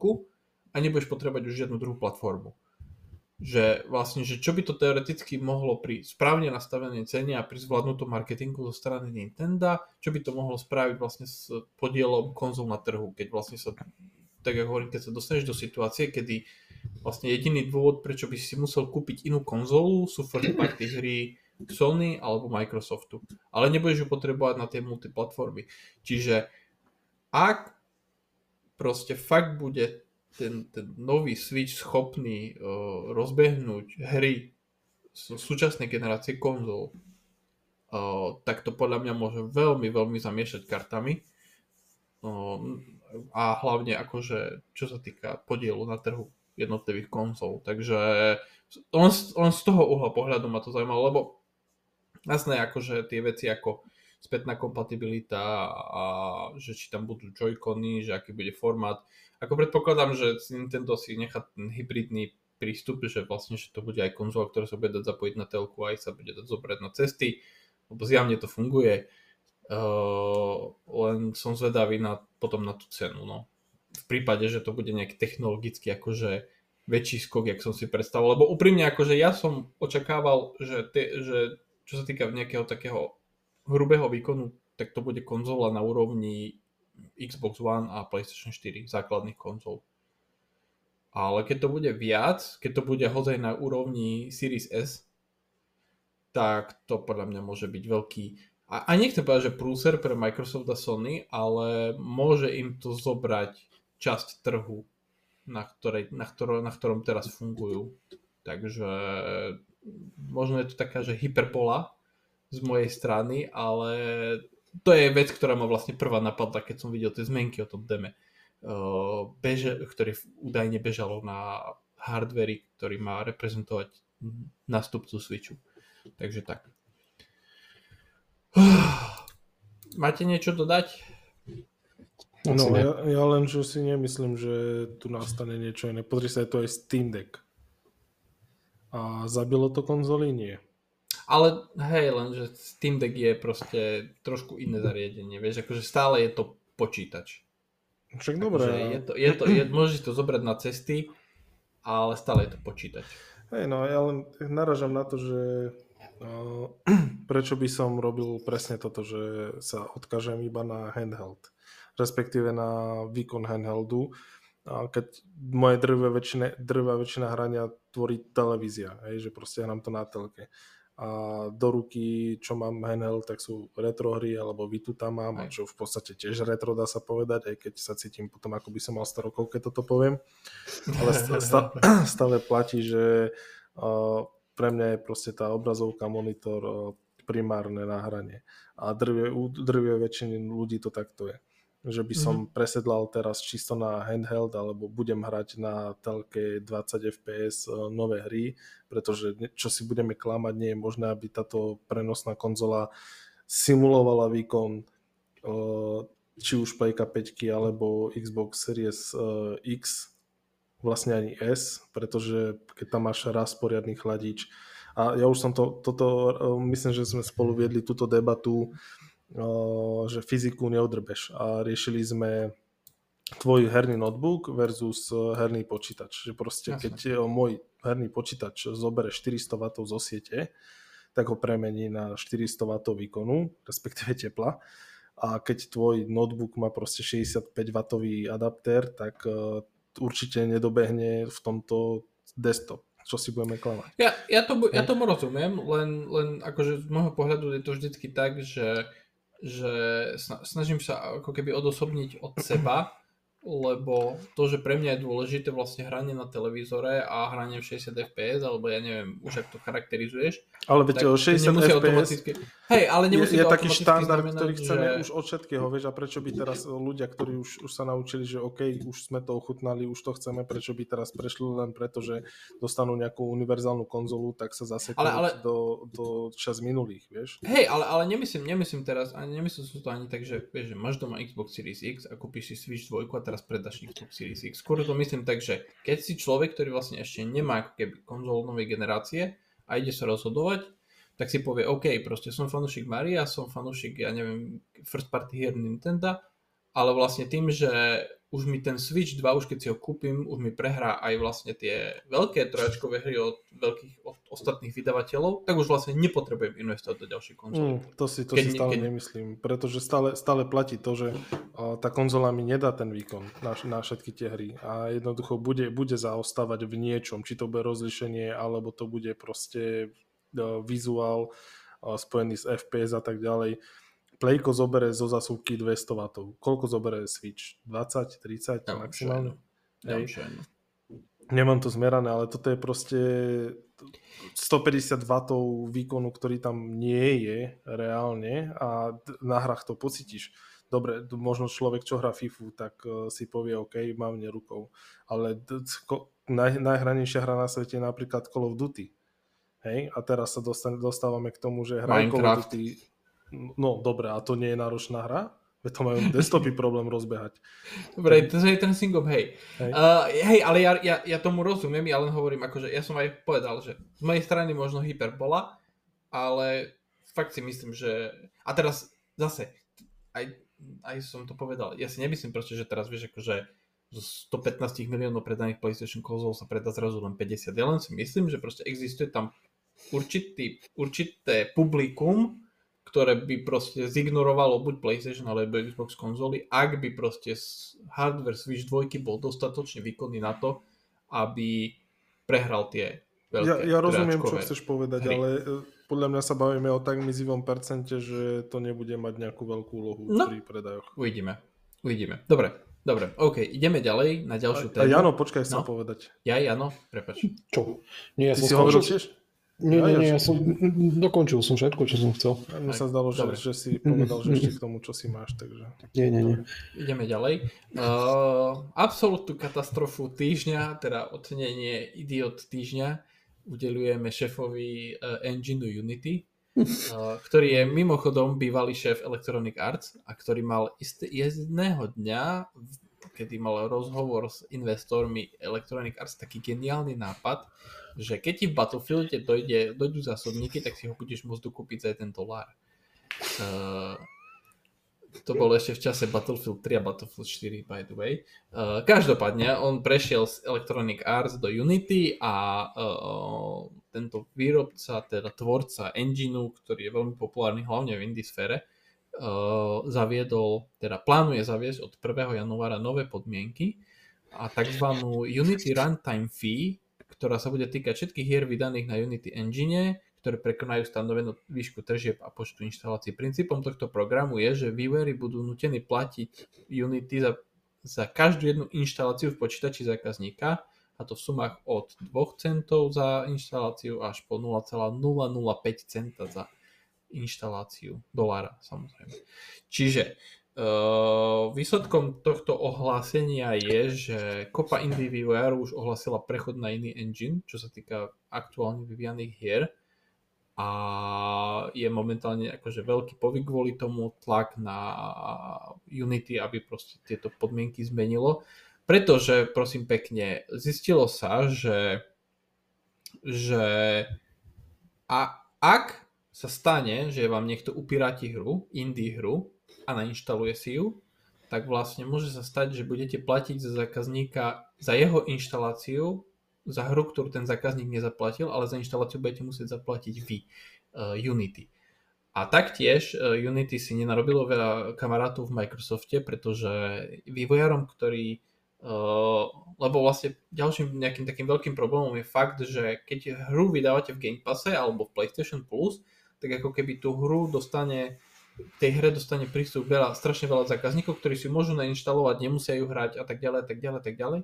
a nebudeš potrebovať už žiadnu druhú platformu. Že vlastne, že čo by to teoreticky mohlo pri správne nastavenej cene a pri zvládnutom marketingu zo strany Nintendo, čo by to mohlo spraviť vlastne s podielom konzol na trhu, keď vlastne sa, tak ako hovorím, keď sa dostaneš do situácie, kedy vlastne jediný dôvod, prečo by si musel kúpiť inú konzolu, sú first party hry, Sony alebo Microsoftu. Ale nebudeš ju potrebovať na tie multiplatformy. Čiže ak proste fakt bude ten, ten nový Switch schopný uh, rozbehnúť hry z súčasnej generácie konzol, uh, tak to podľa mňa môže veľmi, veľmi zamiešať kartami. Uh, a hlavne akože, čo sa týka podielu na trhu jednotlivých konzol. Takže on, on z toho uhla pohľadu ma to zaujímalo, lebo jasné, akože tie veci ako spätná kompatibilita a že či tam budú joycony, že aký bude formát. Ako predpokladám, že Nintendo si nechá ten hybridný prístup, že vlastne, že to bude aj konzola, ktorá sa bude dať zapojiť na telku, aj sa bude dať zobrať na cesty, lebo zjavne to funguje. Uh, len som zvedavý na, potom na tú cenu. No. V prípade, že to bude nejaký technologicky akože väčší skok, jak som si predstavoval. Lebo úprimne, akože ja som očakával, že, te, že čo sa týka nejakého takého hrubého výkonu, tak to bude konzola na úrovni Xbox One a PlayStation 4, základných konzol. Ale keď to bude viac, keď to bude hozaj na úrovni Series S, tak to podľa mňa môže byť veľký a, a nechcem povedať, že prúser pre Microsoft a Sony, ale môže im to zobrať časť trhu, na, ktorej, na, ktorom, na ktorom teraz fungujú. Takže možno je to taká, že hyperbola z mojej strany, ale to je vec, ktorá ma vlastne prvá napadla, keď som videl tie zmenky o tom deme, uh, beže, ktoré údajne bežalo na hardveri, ktorý má reprezentovať nástupcu Switchu. Takže tak. Máte niečo dodať? No, ja, ja len, že si nemyslím, že tu nastane niečo iné. Pozri sa, je to aj Steam Deck. A zabilo to konzoly? Nie. Ale hej, len, že Steam Deck je proste trošku iné zariadenie. Vieš, akože stále je to počítač. Však dobre. Akože je to, je to, je, môžeš to zobrať na cesty, ale stále je to počítač. Hej, no ja len naražam na to, že prečo by som robil presne toto, že sa odkážem iba na handheld, respektíve na výkon handheldu, keď moje drvá väčšina, drvá väčšina hrania tvorí televízia, hej, že proste hrám to na telke. A do ruky, čo mám handheld, tak sú retro hry, alebo vy tu tam mám, a čo v podstate tiež retro dá sa povedať, aj keď sa cítim potom, ako by som mal 100 rokov, keď toto poviem. Ale stále, stále platí, že pre mňa je proste tá obrazovka, monitor primárne nahranie. A drvie, u drvie väčšiny ľudí to takto je. Že by som mm-hmm. presedlal teraz čisto na handheld, alebo budem hrať na telke 20 fps nové hry, pretože čo si budeme klamať, nie je možné, aby táto prenosná konzola simulovala výkon či už Playka 5 alebo Xbox Series X vlastne ani S, pretože keď tam máš raz poriadny chladič, a ja už som to, toto, e, myslím, že sme spolu viedli túto debatu, e, že fyziku neodrbeš a riešili sme tvoj herný notebook versus herný počítač. Že proste, Jasne. keď môj herný počítač zobere 400 W zo siete, tak ho premení na 400 W výkonu, respektíve tepla. A keď tvoj notebook má proste 65 W adaptér, tak e, určite nedobehne v tomto desktop čo si budeme klamať. Ja, ja, to, ja tomu rozumiem, len, len akože z môjho pohľadu je to vždycky tak, že, že snažím sa ako keby odosobniť od seba lebo to, že pre mňa je dôležité vlastne hranie na televízore a hranie v 60 fps, alebo ja neviem, už ak to charakterizuješ. Ale veď o 60 fps automaticky... Hej, ale nemusí je, je taký štandard, znamenať, ktorý chceme že... už od všetkého, vieš, a prečo by teraz ľudia, ktorí už, už sa naučili, že OK, už sme to ochutnali, už to chceme, prečo by teraz prešli len preto, že dostanú nejakú univerzálnu konzolu, tak sa zase ale, ale... do, do čas minulých, vieš. Hej, ale, ale nemyslím, nemyslím teraz, ani nemyslím to ani tak, že, vieš, že máš doma Xbox Series X a kúpiš si Switch 2 a teraz teraz predaš Xbox Series X. Skôr to myslím tak, že keď si človek, ktorý vlastne ešte nemá ako keby konzol novej generácie a ide sa rozhodovať, tak si povie, OK, proste som fanúšik Maria, som fanúšik, ja neviem, first party hier Nintendo, ale vlastne tým, že už mi ten Switch 2, už keď si ho kúpim, už mi prehrá aj vlastne tie veľké trojačkové hry od veľkých od ostatných vydavateľov, tak už vlastne nepotrebujem investovať do ďalšej konzoly. Mm, to si, to keď, si stále keď... nemyslím, pretože stále, stále platí to, že uh, tá konzola mi nedá ten výkon na, na všetky tie hry a jednoducho bude, bude zaostávať v niečom, či to bude rozlišenie, alebo to bude proste uh, vizuál uh, spojený s FPS a tak ďalej Playko zobere zo zasúvky 200 W. Koľko zobere Switch? 20, 30 ja maximálne? Ja Nemám to zmerané, ale toto je proste 150 W výkonu, ktorý tam nie je reálne a na hrách to pocítiš. Dobre, možno človek, čo hrá FIFU, tak uh, si povie, OK, mám rukou. Ale naj, najhranejšia hra na svete je napríklad Call of Duty. Hej? A teraz sa dostávame k tomu, že hra Call of Duty... No, dobre, a to nie je náročná hra? Veď to majú desktopy problém rozbehať. Dobre, to je ten single, hej. Hej, uh, hej ale ja, ja, ja tomu rozumiem, ja len hovorím, akože ja som aj povedal, že z mojej strany možno hyperbola, ale fakt si myslím, že... A teraz zase, aj aj som to povedal, ja si nemyslím proste, že teraz vieš akože zo 115 miliónov predaných PlayStation konzol sa predá zrazu len 50. Ja len si myslím, že proste existuje tam určitý, určité publikum, ktoré by proste zignorovalo buď PlayStation alebo Xbox konzoly, ak by proste hardware Switch 2 bol dostatočne výkonný na to, aby prehral tie veľké Ja, ja rozumiem, čo chceš povedať, hry. ale podľa mňa sa bavíme o tak mizivom percente, že to nebude mať nejakú veľkú úlohu no, pri predajoch. Uvidíme. Uvidíme. Dobre, dobre. OK, ideme ďalej na ďalšiu tému. A Jano, počkaj, chcem no? povedať. Ja, Jano, prepač. Čo? Nie, ja Ty som si hovoril tiež? Nie, nie, nie, ja som, dokončil som všetko, čo som chcel. Mne sa zdalo, že, že si povedal, že ešte k tomu, čo si máš, takže... Nie, nie, nie. Ideme ďalej. Uh, absolútnu katastrofu týždňa, teda ocenenie idiot týždňa, udelujeme šéfovi uh, engineu Unity, uh, ktorý je mimochodom bývalý šéf Electronic Arts a ktorý mal isté, jedného dňa, kedy mal rozhovor s investormi Electronic Arts, taký geniálny nápad, že keď ti v Battlefielde dojde, dojdú zásobníky, tak si ho budeš môcť dokúpiť za jeden dolár. Uh, to bolo ešte v čase Battlefield 3 a Battlefield 4, by the way. Uh, každopádne, on prešiel z Electronic Arts do Unity a uh, tento výrobca, teda tvorca engineu, ktorý je veľmi populárny hlavne v indie sfére, uh, zaviedol, teda plánuje zaviesť od 1. januára nové podmienky a tzv. Unity Runtime Fee, ktorá sa bude týkať všetkých hier vydaných na Unity Engine, ktoré prekonajú stanovenú výšku tržieb a počtu inštalácií. Princípom tohto programu je, že vývojári budú nutení platiť Unity za, za každú jednu inštaláciu v počítači zákazníka, a to v sumách od 2 centov za inštaláciu až po 0,005 centa za inštaláciu dolára samozrejme. Čiže Uh, výsledkom tohto ohlásenia je, že kopa indie vývojárov už ohlasila prechod na iný engine, čo sa týka aktuálne vyvíjaných hier a je momentálne akože veľký povyk kvôli tomu, tlak na Unity, aby proste tieto podmienky zmenilo. Pretože, prosím pekne, zistilo sa, že, že a ak sa stane, že vám niekto upiráti hru, indie hru a nainštaluje si ju, tak vlastne môže sa stať, že budete platiť za zákazníka za jeho inštaláciu za hru, ktorú ten zákazník nezaplatil, ale za inštaláciu budete musieť zaplatiť vy, uh, Unity. A taktiež uh, Unity si nenarobilo veľa kamarátov v Microsofte, pretože vývojarom, ktorí uh, lebo vlastne ďalším nejakým takým veľkým problémom je fakt, že keď hru vydávate v Game Passe alebo v PlayStation Plus, tak ako keby tú hru dostane tej hre dostane prístup veľa, strašne veľa zákazníkov, ktorí si môžu nainštalovať, nemusia ju hrať a tak ďalej, tak ďalej, tak ďalej.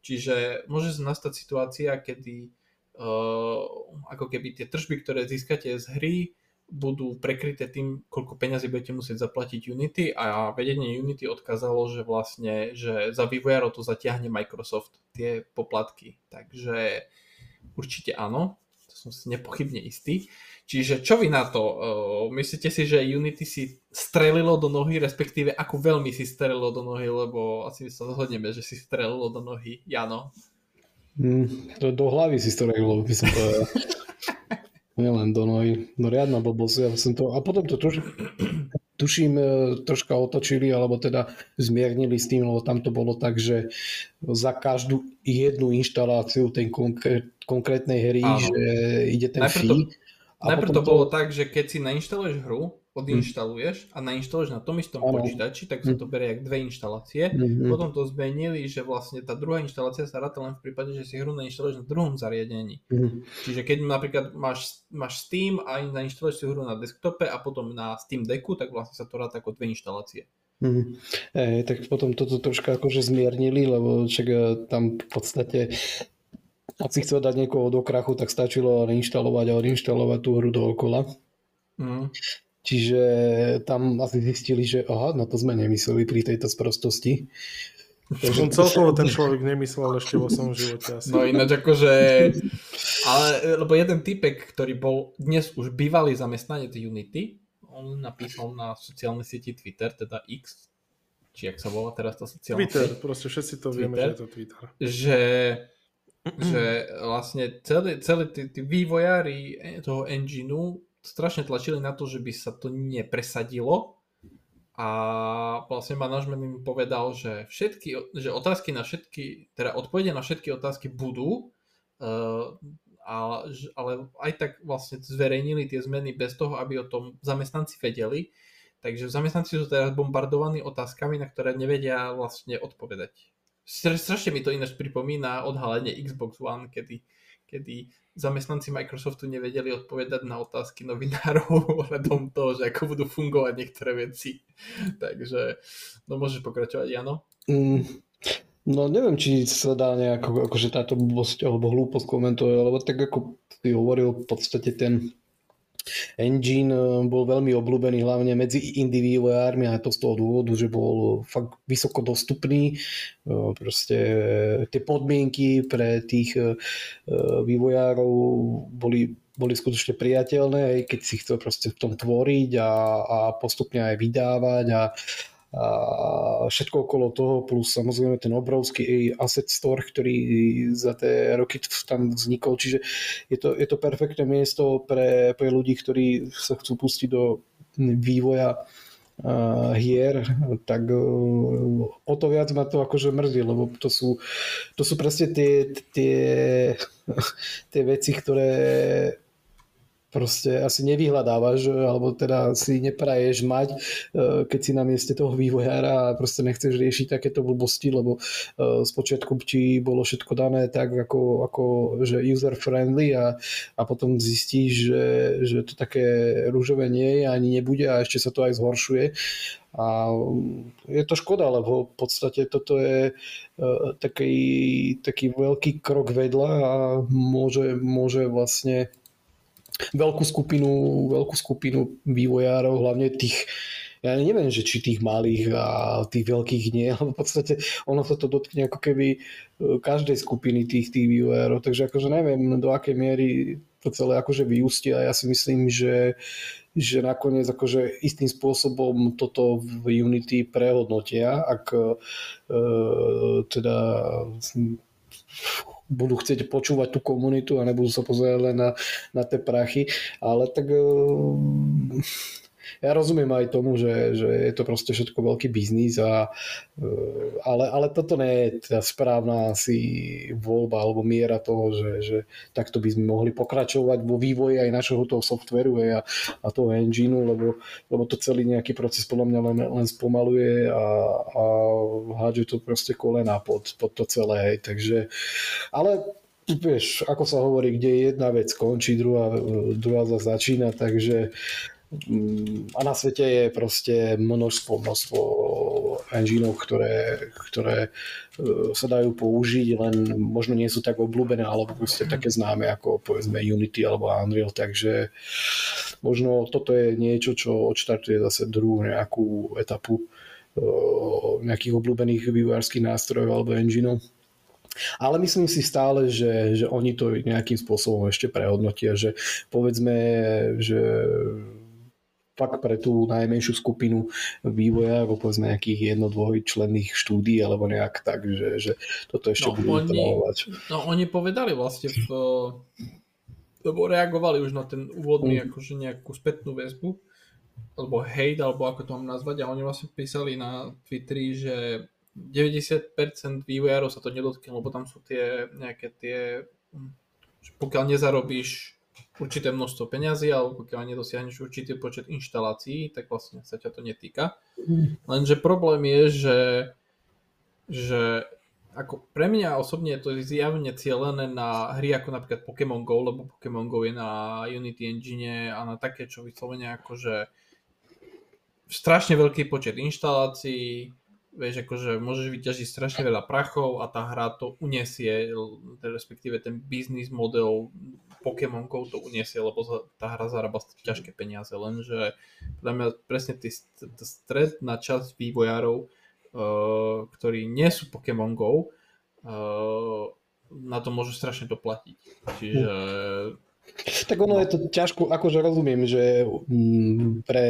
Čiže môže nastať situácia, kedy uh, ako keby tie tržby, ktoré získate z hry, budú prekryté tým, koľko peňazí budete musieť zaplatiť Unity a vedenie Unity odkázalo, že vlastne, že za vývojárov to zatiahne Microsoft tie poplatky. Takže určite áno, som si nepochybne istý. Čiže čo vy na to? Myslíte si, že Unity si strelilo do nohy, respektíve ako veľmi si strelilo do nohy, lebo asi sa zhodneme, že si strelilo do nohy. Jano? Mm, do, do hlavy si strelilo, by som povedal. Nielen do nohy. No riadna blbosť. Ja som to... A potom to troš... tuším, e, troška otočili, alebo teda zmiernili s tým, lebo tam to bolo tak, že za každú jednu inštaláciu tej konkrét, konkrétnej hry, Áno. že ide ten Najprv fee. To a Najprv to bolo tak, že keď si nainštaluješ hru, odinštaluješ a nainštaluješ na tom istom ano. počítači, tak sa to berie jak dve inštalácie. Mm-hmm. Potom to zmenili, že vlastne tá druhá inštalácia sa ráta len v prípade, že si hru nainštaluješ na druhom zariadení. Mm-hmm. Čiže keď napríklad máš, máš Steam a nainštaluješ si hru na desktope a potom na Steam Decku, tak vlastne sa to ráta ako dve inštalácie. Mm. Ej, tak potom toto troška akože zmiernili, lebo čak e, tam v podstate ak si chcel dať niekoho do krachu, tak stačilo reinštalovať a odinštalovať tú hru dookola. Mm. Čiže tam asi zistili, že aha, na to sme nemysleli pri tejto sprostosti. Takže celkovo ten človek nemyslel ešte vo svojom živote asi. No ináč akože, ale lebo jeden typek, ktorý bol dnes už bývalý zamestnanec Unity, on napísal na sociálnej sieti Twitter, teda X, či jak sa volá teraz tá sociálna Twitter, sieť, proste všetci to vieme, Twitter. že je to Twitter. že, že vlastne celý, celý tí, tí vývojári toho engineu strašne tlačili na to, že by sa to nepresadilo a vlastne management im povedal, že všetky, že otázky na všetky, teda odpovede na všetky otázky budú, uh, a, ale aj tak vlastne zverejnili tie zmeny bez toho, aby o tom zamestnanci vedeli. Takže zamestnanci sú teraz bombardovaní otázkami, na ktoré nevedia vlastne odpovedať. Strašne mi to ináč pripomína odhalenie Xbox One, kedy, kedy zamestnanci Microsoftu nevedeli odpovedať na otázky novinárov ohľadom toho, že ako budú fungovať niektoré veci. Takže, no môžeš pokračovať, Jano? Mm, no neviem, či sa dá nejako, akože táto blbosť alebo hlúposť komentovať, lebo tak ako si hovoril, v podstate ten engine eh, bol veľmi obľúbený hlavne medzi indie a to z toho dôvodu, že bol fakt vysoko dostupný. Eh, proste eh, tie podmienky pre tých vývojárov boli boli skutočne priateľné, keď si chcel proste v tom tvoriť a, a postupne aj vydávať a, a všetko okolo toho, plus samozrejme ten obrovský asset store, ktorý za tie roky tam vznikol, čiže je to, je to perfektné miesto pre, pre ľudí, ktorí sa chcú pustiť do vývoja uh, hier, tak uh, o to viac ma to akože mrzí, lebo to sú, to sú presne tie, tie, tie veci, ktoré proste asi nevyhľadávaš, alebo teda si nepraješ mať, e, keď si na mieste toho vývojára a proste nechceš riešiť takéto blbosti, lebo e, spočiatku ti bolo všetko dané tak, ako, ako že user friendly a, a potom zistíš, že, že to také rúžové nie je, ani nebude a ešte sa to aj zhoršuje. A je to škoda, lebo v podstate toto je taký, taký veľký krok vedľa a môže, môže vlastne veľkú skupinu, veľkú skupinu vývojárov, hlavne tých, ja neviem, že či tých malých a tých veľkých nie, ale v podstate ono sa to dotkne ako keby e, každej skupiny tých, tých vývojárov, takže akože neviem, do akej miery to celé akože vyústia. Ja si myslím, že, že nakoniec akože istým spôsobom toto v Unity prehodnotia, ak e, teda budú chcieť počúvať tú komunitu a nebudú sa pozerať len na, na tie prachy, ale tak uh, ja rozumiem aj tomu, že, že je to proste všetko veľký biznis, a, uh, ale, ale toto nie je tá správna asi voľba alebo miera toho, že, že takto by sme mohli pokračovať vo vývoji aj našeho toho softveru a, a toho engineu, lebo, lebo to celý nejaký proces podľa mňa len, len spomaluje a, a hádže to proste kolena pod, pod to celé. Hej. Takže, ale vieš, ako sa hovorí, kde jedna vec končí, druhá, druhá zase začína, takže a na svete je proste množstvo, množstvo engineov, ktoré, ktoré e, sa dajú použiť, len možno nie sú tak obľúbené, alebo proste také známe ako povedzme Unity alebo Unreal, takže možno toto je niečo, čo odštartuje zase druhú nejakú etapu e, nejakých obľúbených vývojárských nástrojov alebo engineov. Ale myslím si stále, že, že oni to nejakým spôsobom ešte prehodnotia, že povedzme, že fakt pre tú najmenšiu skupinu vývoja, ako povedzme nejakých jedno, dvojčlenných štúdí alebo nejak tak, že, že toto ešte no, budú oni. No oni povedali vlastne v, lebo reagovali už na ten úvodný mm. akože nejakú spätnú väzbu alebo hate, alebo ako to mám nazvať a oni vlastne písali na Twitteri, že 90% vývojárov sa to nedotkne, lebo tam sú tie nejaké tie pokiaľ nezarobíš určité množstvo peňazí, alebo pokiaľ nedosiahneš určitý počet inštalácií, tak vlastne sa ťa to netýka. Lenže problém je, že, že ako pre mňa osobne je to zjavne cieľené na hry ako napríklad Pokémon GO, lebo Pokémon GO je na Unity Engine a na také, čo vyslovene akože strašne veľký počet inštalácií, vieš, akože môžeš vyťažiť strašne veľa prachov a tá hra to uniesie, respektíve ten biznis model Pokémon Go to uniesie, lebo tá hra zarába ťažké peniaze, lenže podľa mňa presne tý, tý stred na čas vývojárov, uh, ktorí nie sú Pokémon uh, na to môžu strašne doplatiť. Čiže tak ono je to ťažko, akože rozumiem, že mm, pre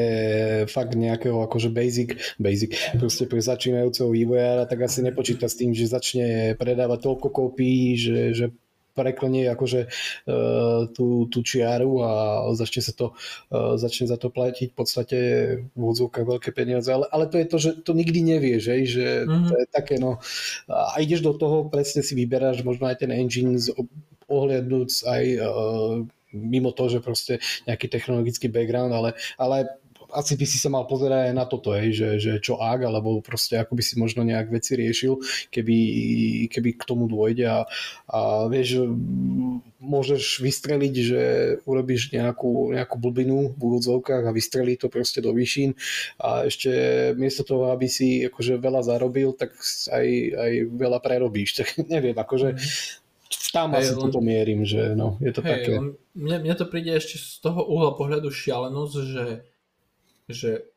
fakt nejakého akože basic, basic, proste pre začínajúceho vývojára, tak asi nepočíta s tým, že začne predávať toľko kópií, že, že preklenie akože uh, tú, tú čiaru a začne sa to, uh, začne za to platiť v podstate v odzvukách veľké peniaze, ale, ale to je to, že to nikdy nevieš, že, že mm-hmm. to je také no a ideš do toho, presne si vyberáš možno aj ten engine z, ohliadnúc aj uh, mimo to, že proste nejaký technologický background, ale, ale asi by si sa mal pozerať aj na toto, hej, že, že čo ak, alebo proste ako by si možno nejak veci riešil, keby, keby k tomu dôjde a, a vieš, môžeš vystreliť, že urobíš nejakú, nejakú blbinu v úvodzovkách a vystrelí to proste do výšin a ešte miesto toho, aby si akože veľa zarobil, tak aj, aj veľa prerobíš. Tak neviem, akože tam hey, asi len, toto mierim, že no, je to hey, také. mne, mne to príde ešte z toho uhla pohľadu šialenosť, že, že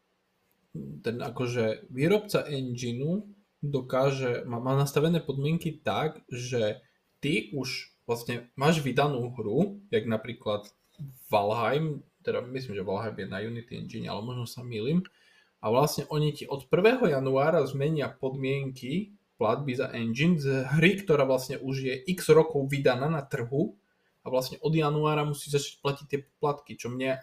ten akože výrobca engineu dokáže, má, má nastavené podmienky tak, že ty už vlastne máš vydanú hru, jak napríklad Valheim, teda myslím, že Valheim je na Unity Engine, ale možno sa milím, a vlastne oni ti od 1. januára zmenia podmienky platby za engine z hry, ktorá vlastne už je x rokov vydaná na trhu a vlastne od januára musí začať platiť tie poplatky, čo mne...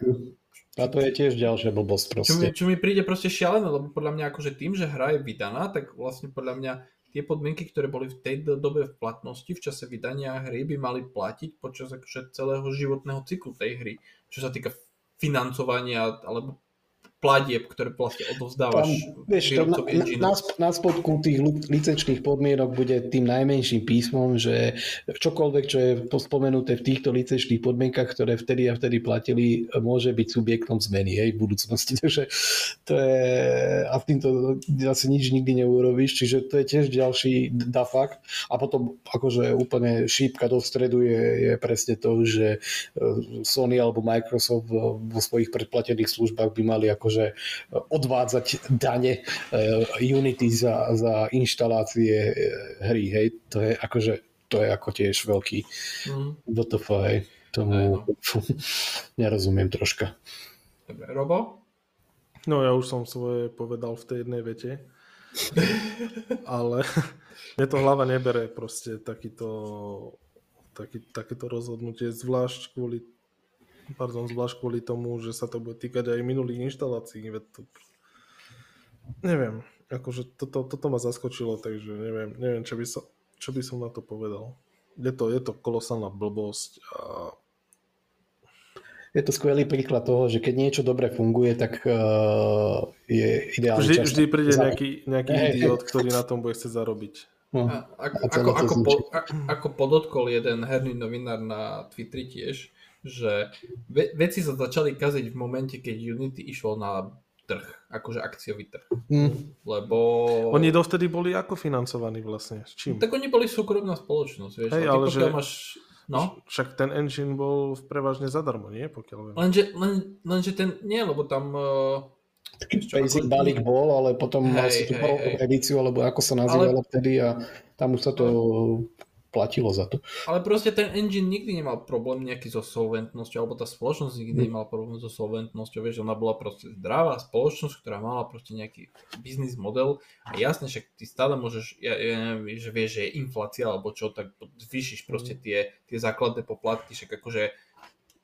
A to je tiež ďalšia blbosť proste. Čo mi, čo mi príde proste šialené, lebo podľa mňa akože tým, že hra je vydaná, tak vlastne podľa mňa tie podmienky, ktoré boli v tej dobe v platnosti, v čase vydania hry, by mali platiť počas akože celého životného cyklu tej hry. Čo sa týka financovania alebo platieb, ktoré vlastne odovzdávaš Tam, vieš, to na, na, na spodku tých licenčných podmienok bude tým najmenším písmom, že čokoľvek, čo je spomenuté v týchto licenčných podmienkach, ktoré vtedy a vtedy platili, môže byť subjektom zmeny hej, v budúcnosti. Takže to je, a s týmto asi nič nikdy neurobíš, čiže to je tiež ďalší dafak. A potom akože úplne šípka do stredu je, je presne to, že e, Sony alebo Microsoft vo svojich predplatených službách by mali ako akože odvádzať dane eh, Unity za, za inštalácie eh, hry, hej, to je akože to je ako tiež veľký mm. WTF, hej. Tomu fú, nerozumiem troška. Dobre, Robo? No ja už som svoje povedal v tej jednej vete. Ale mne to hlava nebere proste takýto, taký, takéto rozhodnutie, zvlášť kvôli pardon, zvlášť kvôli tomu, že sa to bude týkať aj minulých inštalácií. To... Neviem, akože toto, toto ma zaskočilo, takže neviem, neviem čo, by som, čo by som na to povedal. Je to, je to kolosálna blbosť a je to skvelý príklad toho, že keď niečo dobre funguje, tak uh, je ideálne vždy, vždy príde nejaký, nejaký hey, idiot, ktorý na tom bude chcieť zarobiť. No, a, ako, ako, ako, po, ako podotkol jeden herný novinár na Twitteri tiež, že ve- veci sa začali kaziť v momente, keď Unity išlo na trh, akože akciový trh. Mm. Lebo... Oni dovtedy boli ako financovaní vlastne? S čím? Tak oni boli súkromná spoločnosť, vieš. Hej, ale že... máš... No? Však ten engine bol prevažne zadarmo, nie? Pokiaľ viem. Lenže, len, lenže ten, nie, lebo tam... Uh... Taký basic ako... balík bol, ale potom hej, mal si tú hej, edíciu, alebo ako sa nazývalo ale... vtedy a tam už sa to platilo za to. Ale proste ten engine nikdy nemal problém nejaký so solventnosťou, alebo tá spoločnosť nikdy hm. nemala problém so solventnosťou, vieš, ona bola proste zdravá spoločnosť, ktorá mala proste nejaký biznis model a jasne, však ty stále môžeš, ja, ja neviem, že vieš, že je inflácia alebo čo, tak zvýšiš proste hm. tie, tie základné poplatky, však akože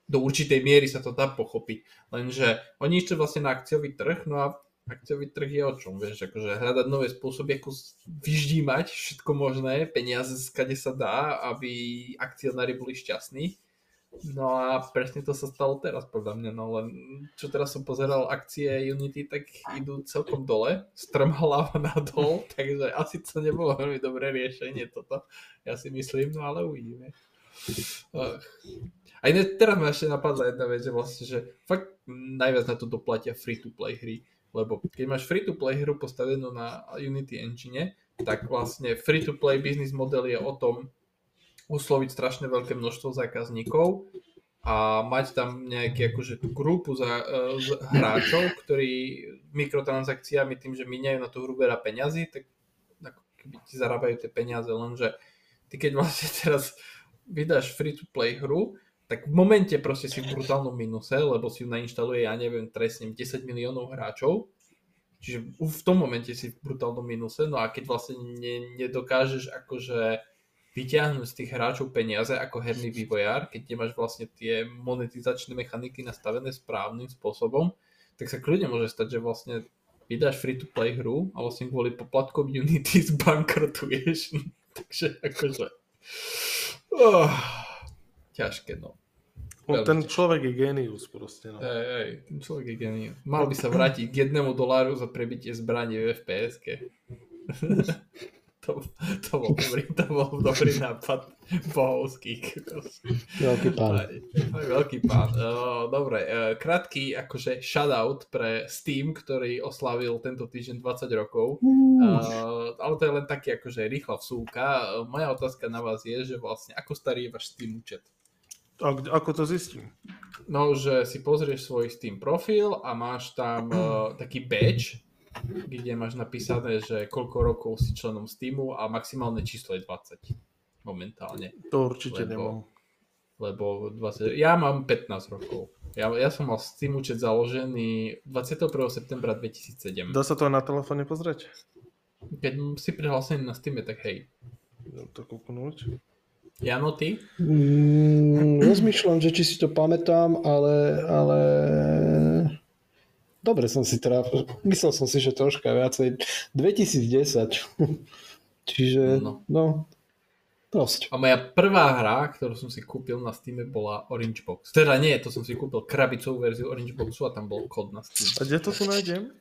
do určitej miery sa to dá pochopiť, lenže oni ešte vlastne na akciový trh, no a akciový trh je o čom, vieš, akože hľadať nové spôsoby, ako vyždímať všetko možné, peniaze skade sa dá, aby akcionári boli šťastní. No a presne to sa stalo teraz, podľa mňa, no len čo teraz som pozeral akcie Unity, tak idú celkom dole, strm hlava nadol, takže asi to nebolo veľmi dobré riešenie toto, ja si myslím, no ale uvidíme. A teraz ma ešte napadla jedna vec, že vlastne, že fakt najviac na to doplatia free-to-play hry Lebo keď máš free-to-play hru postavenú na Unity Engine, tak vlastne free-to-play business model je o tom usloviť strašne veľké množstvo zákazníkov a mať tam nejaký akože grupu za, uh, z hráčov, ktorí mikrotransakciami tým, že miniajú na tú hru veľa peňazí, tak ako keby ti zarábajú tie peniaze, lenže ty keď vlastne teraz vydáš free-to-play hru, tak v momente proste si v brutálnom minuse, lebo si ju nainštaluje, ja neviem, trestne 10 miliónov hráčov, čiže v tom momente si v brutálnom minuse, no a keď vlastne ne, nedokážeš akože vyťahnuť z tých hráčov peniaze ako herný vývojár, keď nemáš vlastne tie monetizačné mechaniky nastavené správnym spôsobom, tak sa kľudne môže stať, že vlastne vydáš free-to-play hru a vlastne kvôli poplatkom Unity zbankrotuješ. Takže akože... Oh, ťažké, no. No, ten človek je genius proste. No. Hej, hej, ten človek je genius. Mal by sa vrátiť k jednému doláru za prebitie zbraní v FPS-ke. To, to, bol dobrý, to bol dobrý nápad bohovský. Veľký pán. Aj, aj veľký pán. Uh, dobre, uh, krátky akože shoutout pre Steam, ktorý oslavil tento týždeň 20 rokov. Uh, ale to je len taký akože rýchla vsúka. Uh, moja otázka na vás je, že vlastne ako starý je váš Steam účet? A, ako to zistím? No, že si pozrieš svoj Steam profil a máš tam uh, taký badge, kde máš napísané, že koľko rokov si členom Steamu a maximálne číslo je 20 momentálne. To určite lebo, nemám. Lebo 20, ja mám 15 rokov. Ja, ja som mal Steam účet založený 21. septembra 2007. Dá sa to aj na telefóne pozrieť? Keď si prihlásený na Steam, tak hej. Idem to kúknúť. Jano, ty? Mm, rozmýšľam, že či si to pamätám, ale, ale Dobre som si teda, myslel som si, že troška viacej. 2010. Čiže, no. no, dosť. A moja prvá hra, ktorú som si kúpil na Steam bola Orange Box. Teda nie, to som si kúpil krabicovú verziu Orange Boxu a tam bol kód na Steam. A kde to tu nájdem?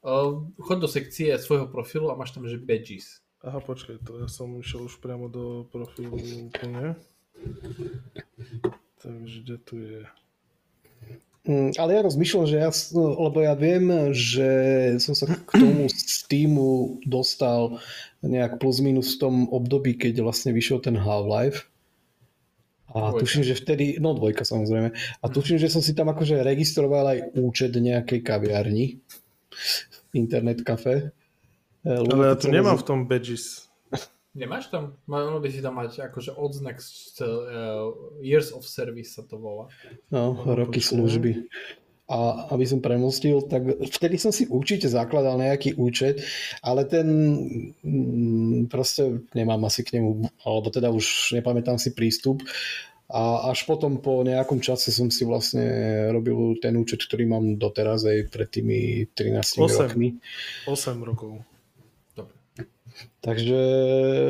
Uh, chod do sekcie svojho profilu a máš tam, že badges. Aha, počkaj, to ja som išiel už priamo do profilu úplne. Takže kde tu je? Mm, ale ja rozmýšľam, že ja, no, lebo ja viem, že som sa k tomu Steamu dostal nejak plus minus v tom období, keď vlastne vyšiel ten Half-Life. A dvojka. tuším, že vtedy, no dvojka samozrejme, a tuším, že som si tam akože registroval aj účet nejakej kaviarni, internet kafe. Ale ja to nemám v tom badges. Nemáš tam? Mal by si tam mať akože odznak uh, Years of Service sa to volá. No, roky služby. A aby som premostil, tak vtedy som si určite zakladal nejaký účet, ale ten mm, proste nemám asi k nemu, alebo teda už nepamätám si prístup. A až potom po nejakom čase som si vlastne robil ten účet, ktorý mám doteraz aj pred tými 13 8, rokmi. 8 rokov. Takže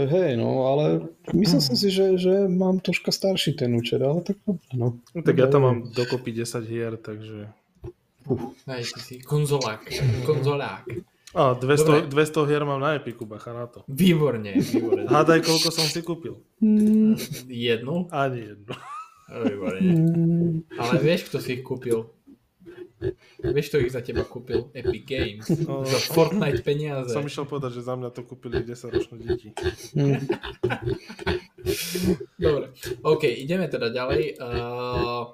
hej, no, ale myslel som si, že, že mám troška starší ten účet, ale tak no. no tak ja tam mám dokopy 10 hier, takže... Uh. Hej, ty si konzolák, konzolák. A 200, 200 hier mám na Epiku, bacha na to. Výborne, výborne. Hádaj, koľko som si kúpil. Jednu? Ani jednu. Výborne. Ale vieš, kto si ich kúpil? Vieš, kto ich za teba kúpil? Epic Games. No, za Fortnite peniaze. Som išiel povedať, že za mňa to kúpili 10 ročné deti. Dobre, OK, ideme teda ďalej. Uh,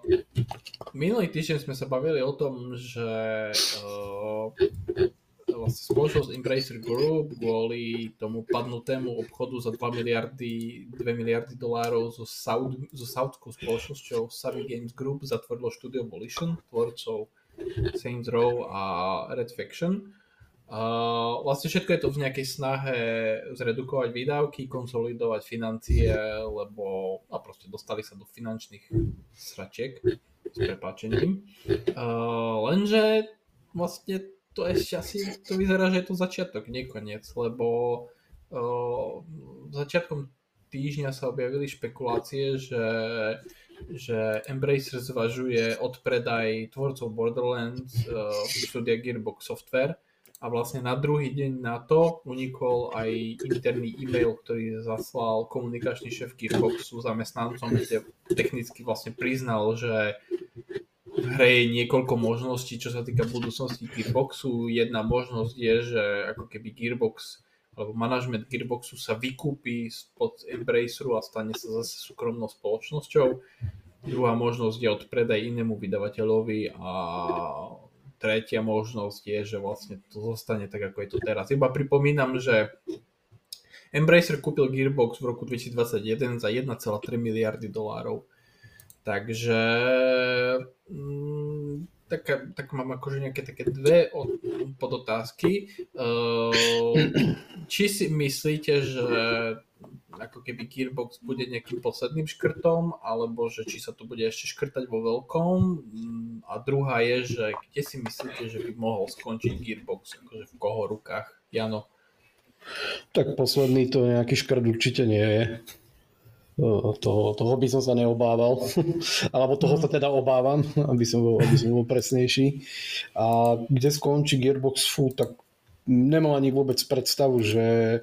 minulý týždeň sme sa bavili o tom, že uh, vlastne spoločnosť Embracer Group kvôli tomu padnutému obchodu za 2 miliardy, 2 miliardy dolárov so, Saud, so saudskou spoločnosťou Savvy Games Group zatvorilo štúdio Volition, tvorcov Saints Row a Red Faction. Uh, vlastne všetko je to v nejakej snahe zredukovať výdavky, konsolidovať financie, lebo a proste dostali sa do finančných sračiek s prepáčením. Uh, lenže vlastne to ešte asi to vyzerá, že je to začiatok, nie koniec, lebo uh, začiatkom týždňa sa objavili špekulácie, že že Embracer zvažuje odpredaj tvorcov Borderlands uh, štúdia Gearbox Software a vlastne na druhý deň na to unikol aj interný e-mail, ktorý zaslal komunikačný šéf Gearboxu zamestnancom, kde technicky vlastne priznal, že v hre je niekoľko možností, čo sa týka budúcnosti Gearboxu. Jedna možnosť je, že ako keby Gearbox alebo manažment Gearboxu sa vykúpi spod Embraceru a stane sa zase súkromnou spoločnosťou. Druhá možnosť je odpredaj inému vydavateľovi a tretia možnosť je, že vlastne to zostane tak, ako je to teraz. Iba pripomínam, že Embracer kúpil Gearbox v roku 2021 za 1,3 miliardy dolárov. Takže mm, tak, mám akože nejaké také dve podotázky. Či si myslíte, že ako keby Gearbox bude nejakým posledným škrtom, alebo že či sa to bude ešte škrtať vo veľkom. A druhá je, že kde si myslíte, že by mohol skončiť Gearbox, akože v koho rukách? Jano. Tak posledný to nejaký škrt určite nie je. Toho, toho by som sa neobával. Alebo toho sa teda obávam, aby som bol, aby som bol presnejší. A kde skončí Gearbox Food, tak nemám ani vôbec predstavu, že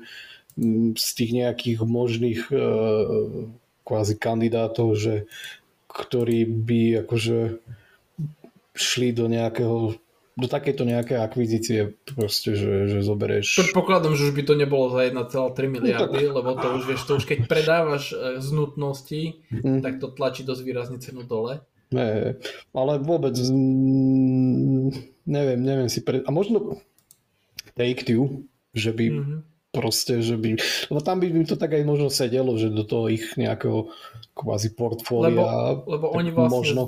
z tých nejakých možných e, kvázi kandidátov, že ktorí by akože šli do nejakého do takejto nejaké akvizície proste, že, že zoberieš... Predpokladám, že už by to nebolo za 1,3 miliardy, no, tak... lebo to už vieš, to už keď predávaš e, z nutnosti, mm. tak to tlačí dosť výrazne cenu dole. Ne, ale vôbec neviem, neviem si pre... A možno Take Two, že by mm-hmm proste, že by, lebo tam by mi to tak aj možno sedelo, že do toho ich nejakého kvázi portfólia. Lebo, lebo oni vlastne, možno...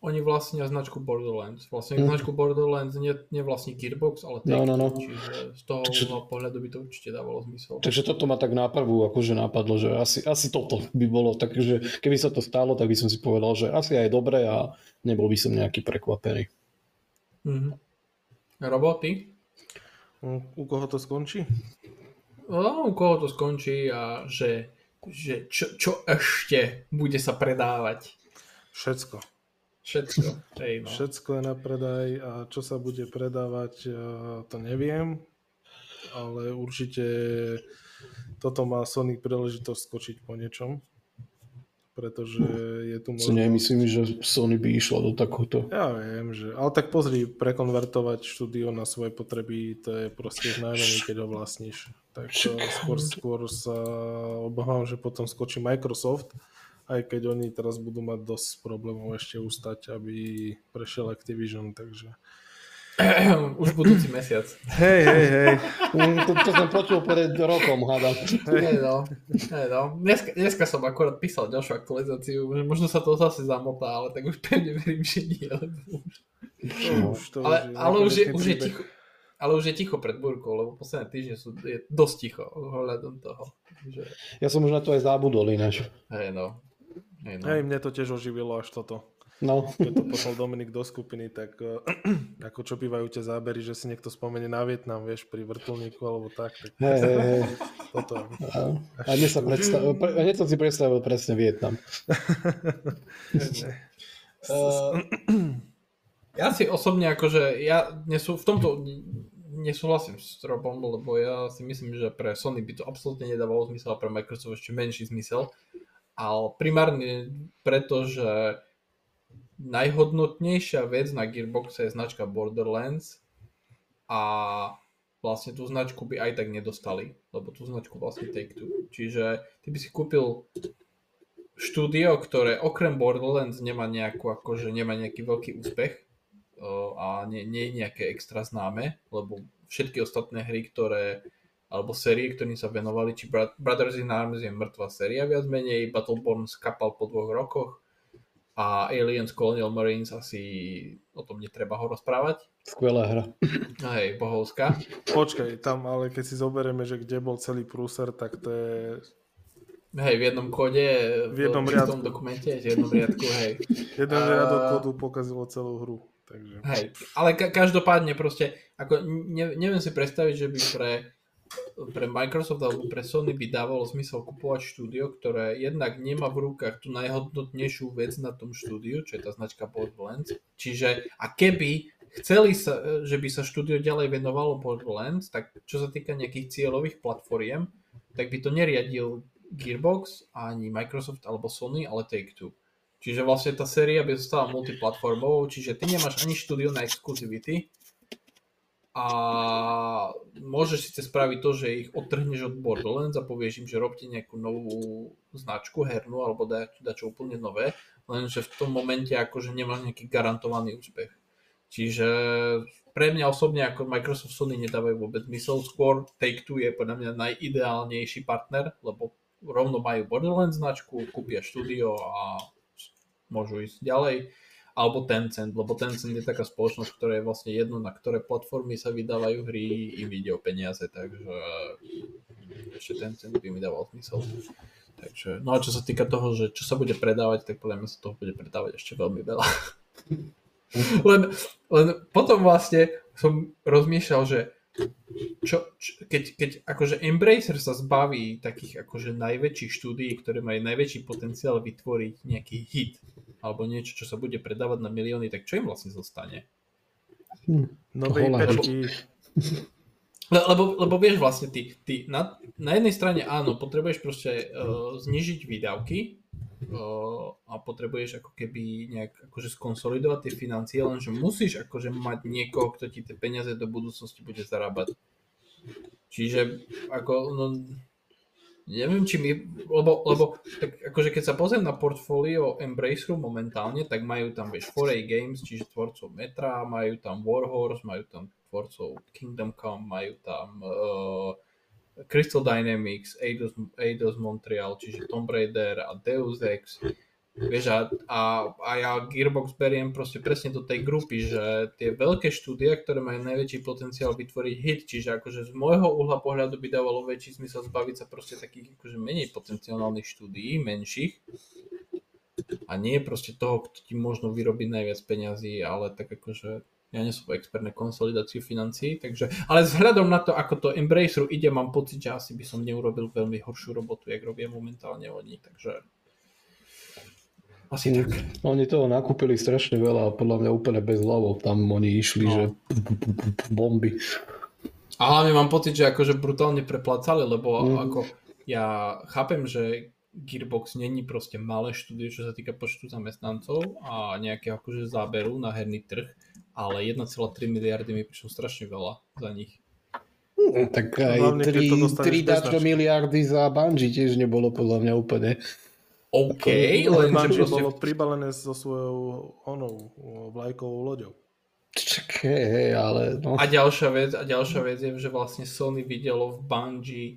oni vlastnia značku Borderlands. Vlastne mm. značku Borderlands nie, nie vlastní Gearbox, ale Take no, no, no. čiže z toho takže, pohľadu by to určite dávalo zmysel. Takže toto ma tak náprvu akože napadlo, že asi, asi toto by bolo, takže keby sa to stalo, tak by som si povedal, že asi aj dobre a nebol by som nejaký prekvapený. Mm-hmm. Roboty? U koho to skončí? no, u koho to skončí a že, že čo, čo ešte bude sa predávať. Všetko. Všetko. Hej, no. Všetko je na predaj a čo sa bude predávať, to neviem, ale určite toto má Sony príležitosť skočiť po niečom pretože je tu možno... Si nemyslím, že Sony by išlo do takéhoto. Ja viem, že... Ale tak pozri, prekonvertovať štúdio na svoje potreby, to je proste znamená, keď ho vlastníš. Tak skôr, skôr sa obávam, že potom skočí Microsoft, aj keď oni teraz budú mať dosť problémov ešte ustať, aby prešiel Activision, takže... Už budúci mesiac. Hej, hej, hej. Mm, to, to som počul pred rokom, hádam. Hej, no. Hej, no. Dneska, dneska som akorát písal ďalšiu aktualizáciu, možno sa to zase zamotá, ale tak už pevne verím, že nie. Lebo už... No, už to ale, už ale, už je, už je ticho, ale už je ticho pred burkou, lebo posledné týždne sú je dosť ticho ohľadom toho. Že... Ja som už na to aj zabudol ináč. Hej, no. Hej, no. Hej, mne to tiež oživilo až toto. No. Keď to poslal Dominik do skupiny, tak uh, ako čo bývajú tie zábery, že si niekto spomenie na Vietnam, vieš, pri vrtulníku alebo tak. tak... Hey, hey, hey. Toto. A, a dnes, sa predstav... som si predstavil presne Vietnam. uh, ja si osobne akože, ja nesú, v tomto nesúhlasím s Robom, lebo ja si myslím, že pre Sony by to absolútne nedávalo zmysel a pre Microsoft ešte menší zmysel. Ale primárne preto, že najhodnotnejšia vec na Gearboxe je značka Borderlands a vlastne tú značku by aj tak nedostali, lebo tú značku vlastne Take-Two. Čiže ty by si kúpil štúdio, ktoré okrem Borderlands nemá nejakú, akože nemá nejaký veľký úspech a nie, nie je nejaké extra známe, lebo všetky ostatné hry, ktoré alebo série, ktorým sa venovali, či Brothers in Arms je mŕtva séria viac menej, Battleborn skapal po dvoch rokoch, a Aliens Colonial Marines asi o tom netreba ho rozprávať. Skvelá hra. Hej, bohovská. Počkaj, tam ale keď si zoberieme, že kde bol celý prúser, tak to je... Hej, v jednom kóde, v jednom v riadku. dokumente, v jednom riadku, hej. Jeden uh... riadok kódu pokazilo celú hru. Takže... Hej, ale ka- každopádne proste, ako ne- neviem si predstaviť, že by pre pre Microsoft alebo pre Sony by dávalo zmysel kupovať štúdio, ktoré jednak nemá v rukách tú najhodnotnejšiu vec na tom štúdiu, čo je tá značka Borderlands. Čiže a keby chceli sa, že by sa štúdio ďalej venovalo Borderlands, tak čo sa týka nejakých cieľových platformiem, tak by to neriadil Gearbox ani Microsoft alebo Sony, ale Take-Two. Čiže vlastne tá séria by zostala multiplatformovou, čiže ty nemáš ani štúdio na exkluzivity a môžeš síce spraviť to, že ich odtrhneš od Borderlands a povieš im, že robte nejakú novú značku hernú alebo dať čo úplne nové, lenže v tom momente akože nemáš nejaký garantovaný úspech. Čiže pre mňa osobne ako Microsoft Sony nedávajú vôbec zmysel, skôr Take-Two je podľa mňa najideálnejší partner, lebo rovno majú Borderlands značku, kúpia štúdio a môžu ísť ďalej, alebo Tencent, lebo Tencent je taká spoločnosť, ktorá je vlastne jedno, na ktoré platformy sa vydávajú hry, im ide o peniaze, takže ešte Tencent by mi dával zmysel. Takže, no a čo sa týka toho, že čo sa bude predávať, tak podľa mňa sa toho bude predávať ešte veľmi veľa. len, len potom vlastne som rozmýšľal, že čo, čo, keď, keď akože Embracer sa zbaví takých akože najväčších štúdií, ktoré majú najväčší potenciál vytvoriť nejaký hit alebo niečo, čo sa bude predávať na milióny, tak čo im vlastne zostane? Nové IPčky. Le, lebo, lebo vieš vlastne, ty, ty na, na jednej strane áno, potrebuješ proste uh, znižiť výdavky uh, a potrebuješ ako keby nejak akože skonsolidovať tie financie, lenže musíš akože mať niekoho, kto ti tie peniaze do budúcnosti bude zarábať. Čiže ako, no, neviem, či mi, lebo, lebo tak akože keď sa pozriem na portfólio Embraceru momentálne, tak majú tam, vieš, 4A Games, čiže tvorcov Metra, majú tam Warhorse, majú tam tvorcov Kingdom Come, majú tam uh, Crystal Dynamics, Eidos, Eidos Montreal, čiže Tomb Raider a Deus Ex. Vieš, a, a, a ja Gearbox beriem proste presne do tej grupy, že tie veľké štúdia, ktoré majú najväčší potenciál vytvoriť hit, čiže akože z môjho uhla pohľadu by dávalo väčší zmysel zbaviť sa proste takých akože menej potenciálnych štúdií, menších, a nie proste toho, kto ti možno vyrobí najviac peňazí, ale tak akože ja nie som expert na konsolidáciu financií, takže, ale vzhľadom na to, ako to Embraceru ide, mám pocit, že asi by som neurobil veľmi horšiu robotu, jak robia momentálne oni, takže asi tak. Oni toho nakúpili strašne veľa a podľa mňa úplne bez hlavov. Tam oni išli, no. že bomby. A hlavne mám pocit, že akože brutálne preplácali, lebo mm. ako ja chápem, že Gearbox není proste malé štúdie, čo sa týka počtu zamestnancov a nejakého akože záberu na herný trh, ale 1,3 miliardy mi prišlo strašne veľa za nich. Mm, tak aj 3, 3 miliardy za Bungie tiež nebolo podľa mňa úplne OK, len že proste... bolo pribalené so svojou onou vlajkovou loďou. Čak, hej, ale no. A ďalšia vec, a ďalšia vec je, že vlastne Sony videlo v Bungie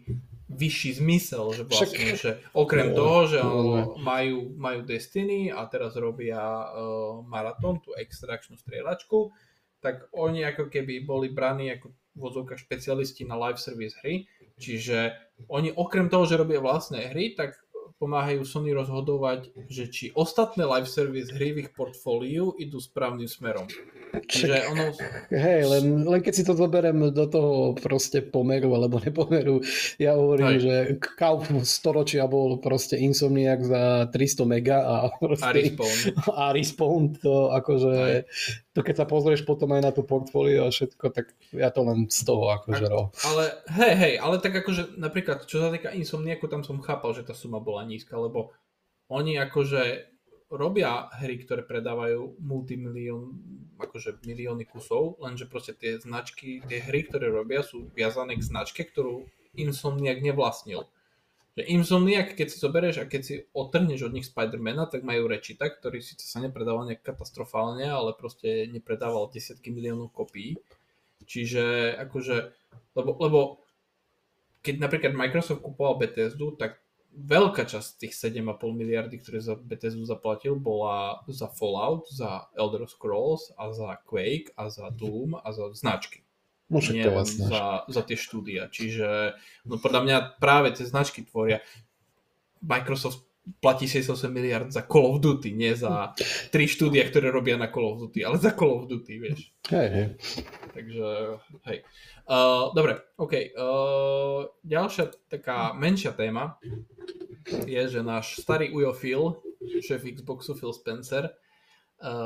vyšší zmysel, že vlastne, Však... že okrem no, toho, že no, majú, majú Destiny a teraz robia uh, Marathon, tú extrakčnú strieľačku, tak oni ako keby boli braní ako vozovka špecialisti na live service hry, čiže oni okrem toho, že robia vlastné hry, tak pomáhajú Sony rozhodovať, že či ostatné live service hry v ich portfóliu idú správnym smerom. Čiže ono... Hej, len, len keď si to zoberiem do toho proste pomeru alebo nepomeru, ja hovorím, Hej. že Kauf storočia bol proste Insomniac za 300 mega a, proste, a Respawn. A Respawn to akože Hej. To keď sa pozrieš potom aj na to portfólio a všetko, tak ja to len z toho akože roh. Ale hej, hej, ale tak akože napríklad čo sa týka Insomniacu, tam som chápal, že tá suma bola nízka, lebo oni akože robia hry, ktoré predávajú multimilión, akože milióny kusov, lenže proste tie značky, tie hry, ktoré robia, sú viazané k značke, ktorú Insomniac nevlastnil. Že Insomniac, keď si zoberieš a keď si otrhneš od nich Spidermana, tak majú Rečita, ktorý síce sa nepredával nejak katastrofálne, ale proste nepredával desiatky miliónov kopií. Čiže akože, lebo, lebo keď napríklad Microsoft kupoval Bethesdu, tak veľká časť tých 7,5 miliardy, ktoré za Bethesdu zaplatil, bola za Fallout, za Elder Scrolls a za Quake a za Doom a za značky. No, Nie len za, za tie štúdia. Čiže no podľa mňa práve tie značky tvoria. Microsoft platí 68 miliard za Call of Duty, nie za tri štúdia, ktoré robia na Call of Duty, ale za Call of Duty, vieš. Hej, hej. Takže, hej. Uh, dobre, OK. Uh, ďalšia taká menšia téma je, že náš starý Ujo Phil, šéf Xboxu Phil Spencer,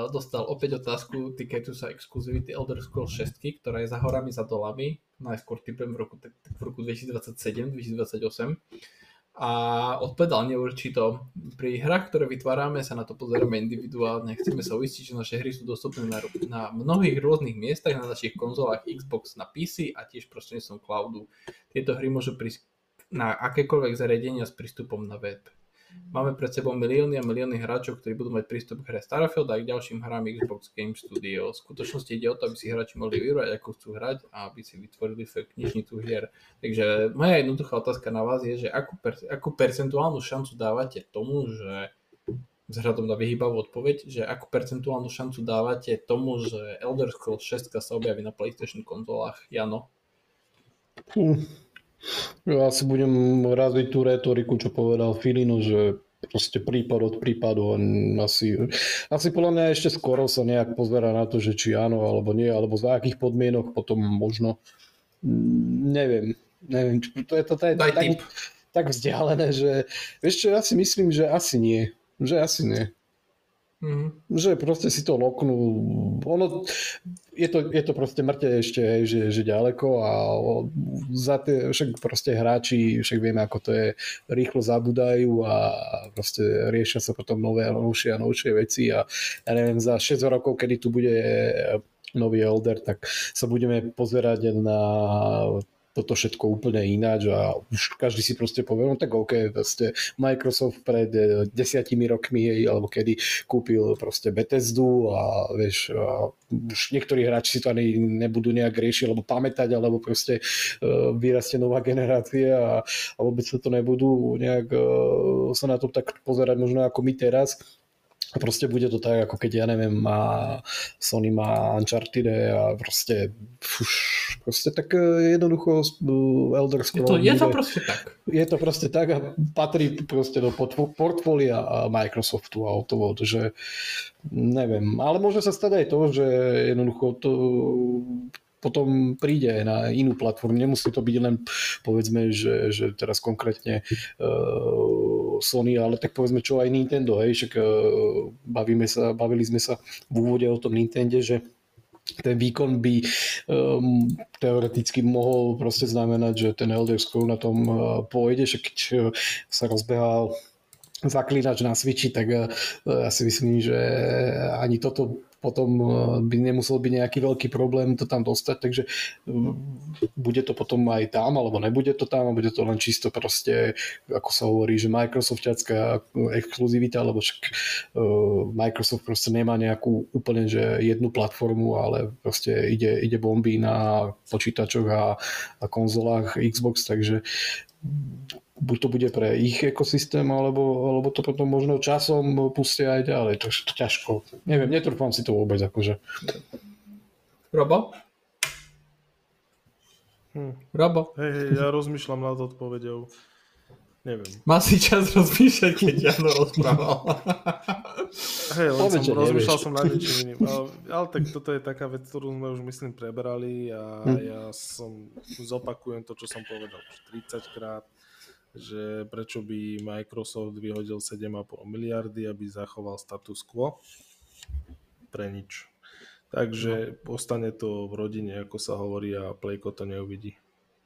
dostal opäť otázku týkajúcu sa exkluzivity Elder Scrolls 6, ktorá je za horami, za dolami, najskôr typujem v roku, v roku 2027-2028. a odpovedal neurčito. Pri hrách, ktoré vytvárame, sa na to pozeráme individuálne. Chceme sa uistiť, že naše hry sú dostupné na, na mnohých rôznych miestach, na našich konzolách Xbox, na PC a tiež prostredníctvom cloudu. Tieto hry môžu prísť na akékoľvek zariadenia s prístupom na web. Máme pred sebou milióny a milióny hráčov, ktorí budú mať prístup k hre Starfield a k ďalším hrám Xbox Game Studio. V skutočnosti ide o to, aby si hráči mohli vybrať, ako chcú hrať a aby si vytvorili svoju knižnicu hier. Takže moja jednoduchá otázka na vás je, že akú, per, akú percentuálnu šancu dávate tomu, že vzhľadom na vyhýbavú odpoveď, že akú percentuálnu šancu dávate tomu, že Elder Scrolls 6 sa objaví na PlayStation konzolách? Jano? Hm. Ja asi budem raziť tú retoriku, čo povedal Filino, že proste prípad od prípadu. Asi, asi podľa mňa ešte skoro sa nejak pozera na to, že či áno alebo nie, alebo za akých podmienok potom možno. Neviem. Neviem. To je to, to je tak, tak vzdialené, že vieš čo, ja si myslím, že asi nie. Že asi nie. Mm-hmm. Že proste si to loknú. Ono, je, to, je to proste mŕte ešte, hej, že, že ďaleko a za tie, však proste hráči, však vieme ako to je, rýchlo zabudajú a proste riešia sa potom nové a novšie a novšie veci a ja neviem, za 6 rokov, kedy tu bude nový Elder, tak sa budeme pozerať na toto všetko úplne ináč a už každý si proste povie, no tak OK, proste Microsoft pred eh, desiatimi rokmi, alebo kedy kúpil proste Bethesdu a vieš, a už niektorí hráči si to ani nebudú nejak riešiť, alebo pamätať, alebo proste uh, vyrastie nová generácia a, a vôbec sa to nebudú nejak uh, sa na to tak pozerať možno ako my teraz proste bude to tak, ako keď, ja neviem, má Sony má Uncharted a proste, už, proste tak e, jednoducho e, Elder Scrolls. Je to, je to proste tak. Je to proste tak a patrí proste do portfólia Microsoftu a o to, že neviem, ale môže sa stať aj to, že jednoducho to potom príde na inú platformu. Nemusí to byť len povedzme, že, že teraz konkrétne uh, Sony, ale tak povedzme čo aj Nintendo, hej, však uh, bavíme sa, bavili sme sa v úvode o tom Nintendo, že ten výkon by um, teoreticky mohol proste znamenať, že ten Elder Scroll na tom uh, pôjde, že keď uh, sa rozbehal zaklínač na Switchi, tak ja si myslím, že ani toto potom eh, by nemusel byť nejaký veľký problém to tam dostať, takže eh, bude to potom aj tam, alebo nebude to tam, a bude to len čisto proste, ako sa hovorí, že Microsoftiacká exkluzivita, lebo však eh, Microsoft proste nemá nejakú úplne, že jednu platformu, ale proste ide, ide bomby na počítačoch a, a konzolách Xbox, takže buď to bude pre ich ekosystém, alebo, alebo to potom možno časom pustia aj ďalej. To, to ťažko. Neviem, netrúfam si to vôbec. Akože. Robo? Hm. Robo? Hej, hej, ja rozmýšľam nad odpovedou. Neviem. Má si čas rozmýšľať, keď Jano rozprával. Hej, len som, rozmýšľal som nad niečím iným. Ale, ale tak toto je taká vec, ktorú sme už myslím prebrali a hm. ja som zopakujem to, čo som povedal už 30 krát že prečo by Microsoft vyhodil 7,5 miliardy, aby zachoval status quo. Pre nič. Takže no. postane to v rodine, ako sa hovorí a Playko to neuvidí.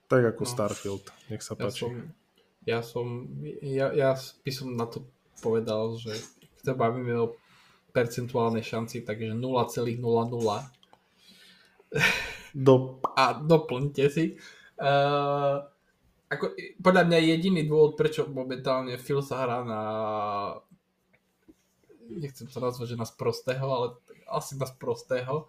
Tak ako no. Starfield. Nech sa páči. Ja som, ja, som ja, ja by som na to povedal, že keď sa bavíme o percentuálnej šanci, takže 0,00 do... a doplňte si. Uh, ako, podľa mňa jediný dôvod, prečo momentálne Phil sa hrá na nechcem to nazvať, že na sprostého, ale asi na sprostého,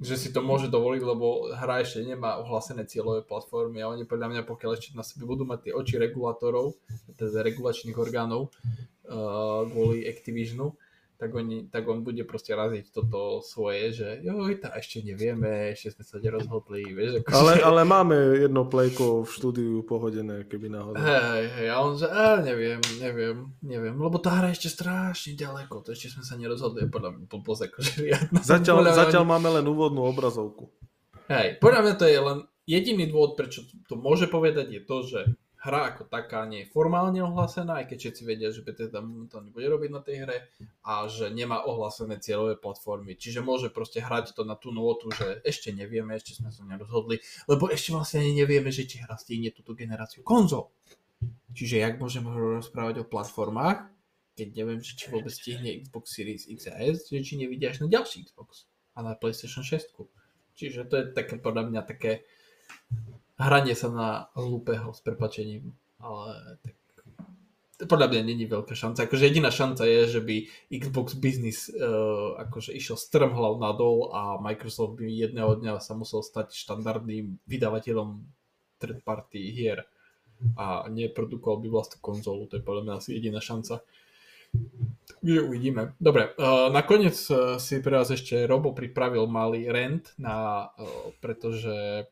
že si to môže dovoliť, lebo hra ešte nemá ohlásené cieľové platformy a oni podľa mňa, pokiaľ ešte na sebe budú mať tie oči regulátorov, teda regulačných orgánov uh, kvôli Activisionu, tak, oni, tak on bude proste raziť toto svoje, že joj, tá ešte nevieme, ešte sme sa nerozhodli, vieš. Ako ale, že... ale máme jedno plejko v štúdiu pohodené, keby náhodou. Hej, hej, a on že, a neviem, neviem, neviem, lebo tá hra ešte strašne ďaleko, to ešte sme sa nerozhodli, podľa mňa blbosť akože riadna. Zatiaľ, podľa zatiaľ máme len úvodnú obrazovku. Hej, podľa mňa to je len jediný dôvod, prečo to môže povedať, je to, že hra ako taká nie je formálne ohlásená, aj keď všetci vedia, že Bethesda momentálne bude robiť na tej hre a že nemá ohlásené cieľové platformy. Čiže môže proste hrať to na tú notu, že ešte nevieme, ešte sme sa nerozhodli, lebo ešte vlastne ani nevieme, že či hra stihne túto generáciu konzol. Čiže jak môžem rozprávať o platformách, keď neviem, že či vôbec stihne Xbox Series X a S, že či nevidia až na ďalší Xbox a na PlayStation 6. Čiže to je také podľa mňa také hranie sa na hlúpeho s prepačením, ale tak podľa mňa není veľká šanca. Akože jediná šanca je, že by Xbox Business uh, akože išiel strmhlav nadol a Microsoft by jedného dňa sa musel stať štandardným vydavateľom third party hier a neprodukoval by vlastnú konzolu. To je podľa mňa asi jediná šanca. Takže uvidíme. Dobre, uh, nakoniec uh, si pre vás ešte Robo pripravil malý rent, na, uh, pretože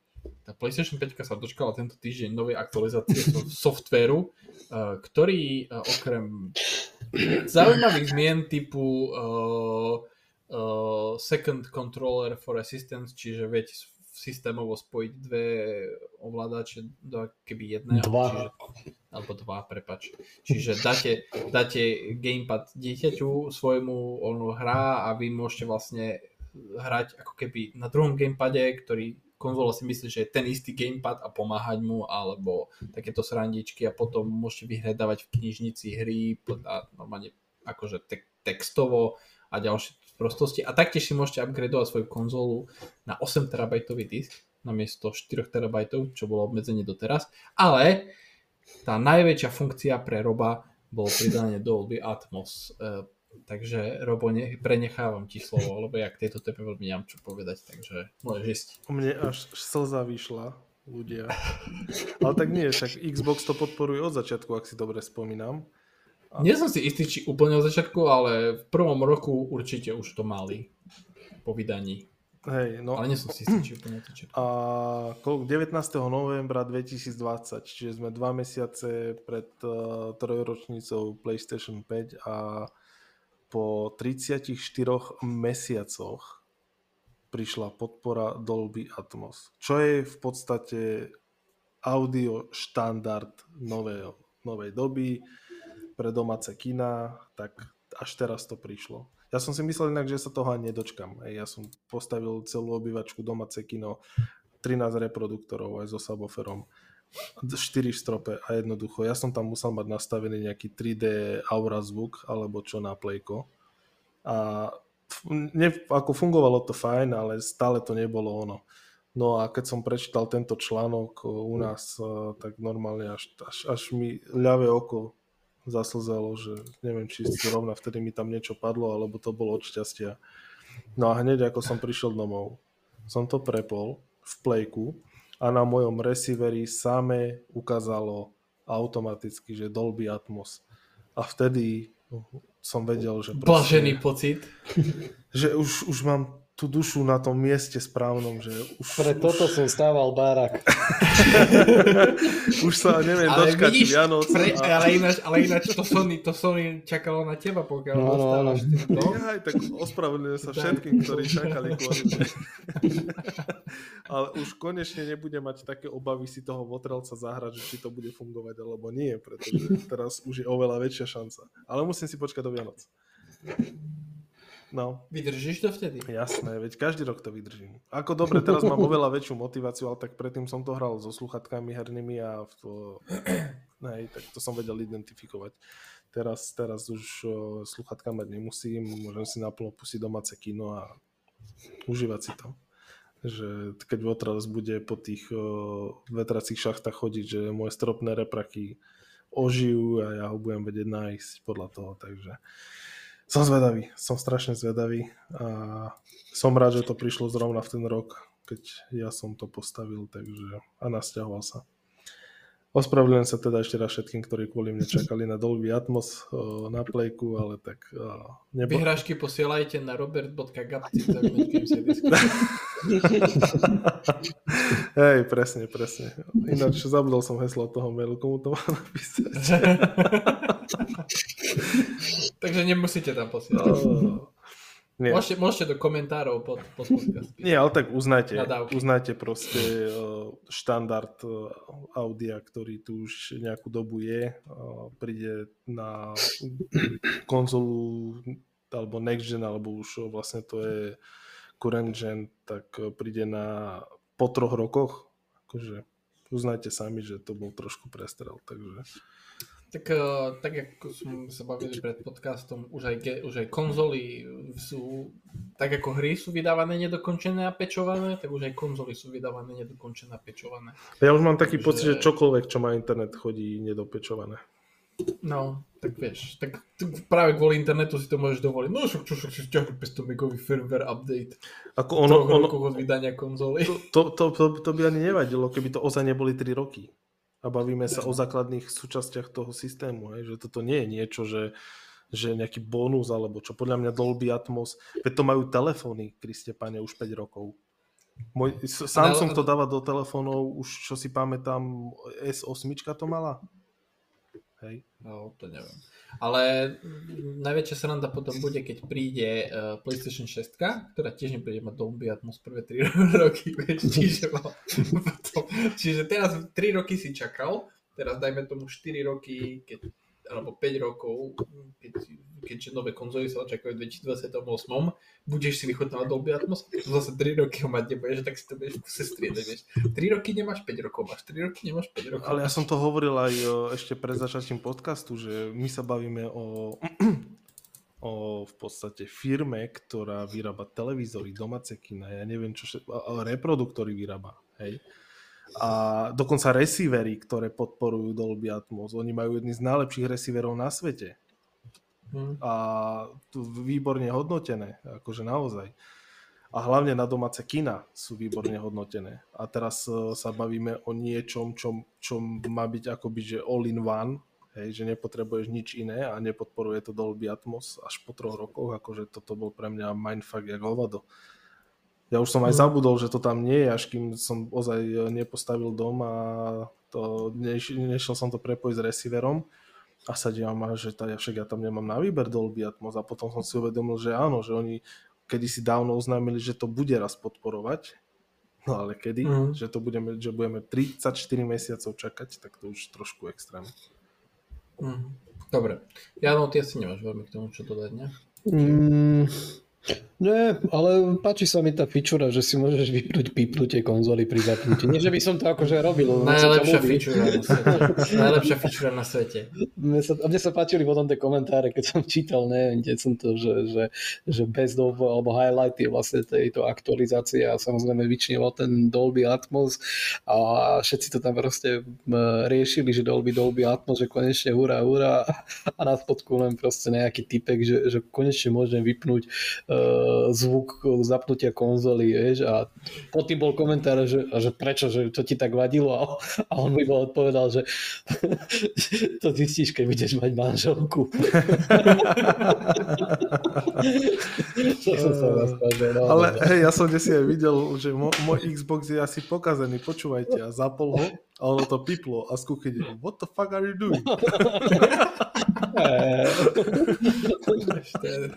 PlayStation 5 sa dočkala tento týždeň novej aktualizácie softvéru, eh, ktorý eh, okrem zaujímavých zmien typu uh, uh, second controller for assistance, čiže viete systémovo spojiť dve ovládače do keby jedného. Dva. Čiže, alebo dva, prepač. Čiže dáte, dáte gamepad dieťaťu svojmu, on hrá a vy môžete vlastne hrať ako keby na druhom gamepade, ktorý konzola si myslí, že je ten istý gamepad a pomáhať mu, alebo takéto srandičky a potom môžete vyhľadávať v knižnici hry a normálne akože te- textovo a ďalšie prostosti. A taktiež si môžete upgradeovať svoju konzolu na 8 terabajtový disk namiesto 4 terabajtov, čo bolo obmedzenie doteraz. Ale tá najväčšia funkcia pre Roba bolo pridanie Dolby Atmos. Takže Robo, ne, prenechávam ti slovo, lebo ja k tejto téme veľmi nemám čo povedať, takže môžeš ísť. U mne až slza vyšla, ľudia. Ale tak nie, však Xbox to podporuje od začiatku, ak si dobre spomínam. A... Nie som si istý, či úplne od začiatku, ale v prvom roku určite už to mali po vydaní. Hej, no. Ale nie som si istý, či úplne od začiatku. A 19. novembra 2020, čiže sme dva mesiace pred uh, trojročnicou PlayStation 5 a po 34 mesiacoch prišla podpora Dolby Atmos, čo je v podstate audio štandard novej, novej doby pre domáce kina, tak až teraz to prišlo. Ja som si myslel inak, že sa toho ani nedočkam. Ja som postavil celú obývačku domáce kino, 13 reproduktorov aj so subwooferom 4 v strope a jednoducho, ja som tam musel mať nastavený nejaký 3D aura zvuk alebo čo na plejko a ne, ako fungovalo to fajn, ale stále to nebolo ono. No a keď som prečítal tento článok u nás, tak normálne až, až, až mi ľavé oko zaslzalo, že neviem, či zrovna vtedy mi tam niečo padlo, alebo to bolo od šťastia. No a hneď ako som prišiel domov, som to prepol v plejku a na mojom receiveri same ukázalo automaticky, že Dolby Atmos. A vtedy som vedel, že... Proste, Blažený pocit. Že už, už mám tú dušu na tom mieste správnom, že už... Pre toto už... som stával barak. už sa neviem ale dočkať vidíš, Vianoc. Pre, a... ale, ináč, ale ináč to Sony, to Sony čakalo na teba, pokiaľ no, no, no. Ja, tak ospravedlňujem sa všetkým, ktorí čakali kvôli Ale už konečne nebude mať také obavy si toho votrelca zahrať, že či to bude fungovať alebo nie, pretože teraz už je oveľa väčšia šanca. Ale musím si počkať do Vianoc. No. Vydržíš to vtedy? Jasné, veď každý rok to vydržím. Ako dobre, teraz mám oveľa väčšiu motiváciu, ale tak predtým som to hral so sluchatkami hernými a to, nej, tak to som vedel identifikovať. Teraz, teraz už sluchatka mať nemusím, môžem si naplno pustiť domáce kino a užívať si to. Že keď Votras bude po tých vetracích šachtách chodiť, že moje stropné repraky ožijú a ja ho budem vedieť nájsť podľa toho, takže som zvedavý, som strašne zvedavý a som rád, že to prišlo zrovna v ten rok, keď ja som to postavil, takže a nasťahoval sa. Ospravedlňujem sa teda ešte raz všetkým, ktorí kvôli mne čakali na Dolby Atmos na plejku, ale tak... Nebo... Vyhrážky posielajte na robert.gapci Hej, presne, presne. Ináč zabudol som heslo toho mailu, komu to má napísať. Takže nemusíte tam posielať. No. Nie. Môžete, môžete do komentárov pod, pod podcast. Nie, ale tak uznajte, uznajte proste štandard audia, ktorý tu už nejakú dobu je. Príde na konzolu alebo next gen, alebo už vlastne to je current gen, tak príde na po troch rokoch. Akože uznajte sami, že to bol trošku prestrel. Takže Tak, uh, tak ako sme sa bavili pred podcastom, už aj, ge, už aj konzoly sú, tak ako hry sú vydávané nedokončené a pečované, tak už aj konzoly sú vydávané nedokončené a pečované. Ja už mám taký Takže... pocit, že čokoľvek, čo má internet, chodí nedopečované. No, tak vieš, tak práve kvôli internetu si to môžeš dovoliť. No však čo, však si stiahnu 500 megový firmware update. Ako ono, ono, od vydania konzoly. To, to, to, to, by ani nevadilo, keby to ozaj neboli 3 roky. A bavíme sa o základných súčastiach toho systému, hej, že toto nie je niečo, že, že nejaký bonus alebo čo. Podľa mňa Dolby Atmos, veď to majú telefóny, Kriste pane, už 5 rokov. Môj, Samsung to dáva do telefónov, už čo si pamätám, S8 to mala? Hej. No, to neviem. Ale najväčšia sranda potom bude, keď príde uh, PlayStation 6, ktorá tiež nebude mať Dolby Atmos prvé 3 roky, čiže, čiže teraz 3 roky si čakal, teraz dajme tomu 4 roky, keď alebo 5 rokov, keď, keďže nové konzoly sa očakajú v 2028, budeš si vychodnávať Dolby Atmos, to zase 3 roky ho mať nebudeš, tak si to budeš kuse striedať, vieš. 3 roky nemáš 5 rokov, máš 3 roky nemáš 5 rokov. Ale ja som to hovoril aj ešte pred začatím podcastu, že my sa bavíme o o v podstate firme, ktorá vyrába televízory, domáce kina, ja neviem čo, reproduktory vyrába, hej a dokonca receivery, ktoré podporujú Dolby Atmos. Oni majú jedný z najlepších receiverov na svete. Hmm. A tu výborne hodnotené, akože naozaj. A hlavne na domáce kina sú výborne hodnotené. A teraz uh, sa bavíme o niečom, čo, čo má byť akoby, že all in one, hej, že nepotrebuješ nič iné a nepodporuje to Dolby Atmos až po troch rokoch, akože toto bol pre mňa mindfuck jak hovado. Ja už som aj mhm. zabudol, že to tam nie je, až kým som ozaj e, nepostavil dom a to, neš, nešiel som to prepojiť s receiverom a sa dívam, že tá, však ja tam nemám na výber Dolby Atmos a potom som si uvedomil, že áno, že oni kedysi dávno oznámili, že to bude raz podporovať, no ale kedy, mm. že to budeme, že budeme 34 mesiacov čakať, tak to už trošku extrém. Mm. Dobre. Ja no, ty asi nemáš veľmi k tomu čo dodať, ne? Mm, nie, ale páči sa mi tá fičura, že si môžeš vypnúť pípnutie konzoly pri zapnutí. Nie, že by som to akože robil. Najlepšia fičura na svete. Najlepšia fičura na svete. Mne sa, mne sa páčili potom tie komentáre, keď som čítal, neviem, kde som to, že, že, že best of, alebo highlighty vlastne tejto aktualizácie a samozrejme vyčnilo ten Dolby Atmos a všetci to tam proste riešili, že Dolby, Dolby Atmos, že konečne hurá, hurá a na spodku len proste nejaký typek, že, že konečne môžem vypnúť zvuk zapnutia konzoly, vieš, a pod tým bol komentár, že, že prečo, že to ti tak vadilo a, a on mi bol odpovedal, že to zistíš, keď budeš mať manželku. to som sa rozkážel, no, Ale hej, ja som dnes aj videl, že môj Xbox je asi pokazený, počúvajte, a zapol ho a ono to piplo a kuchyne, what the fuck are you doing?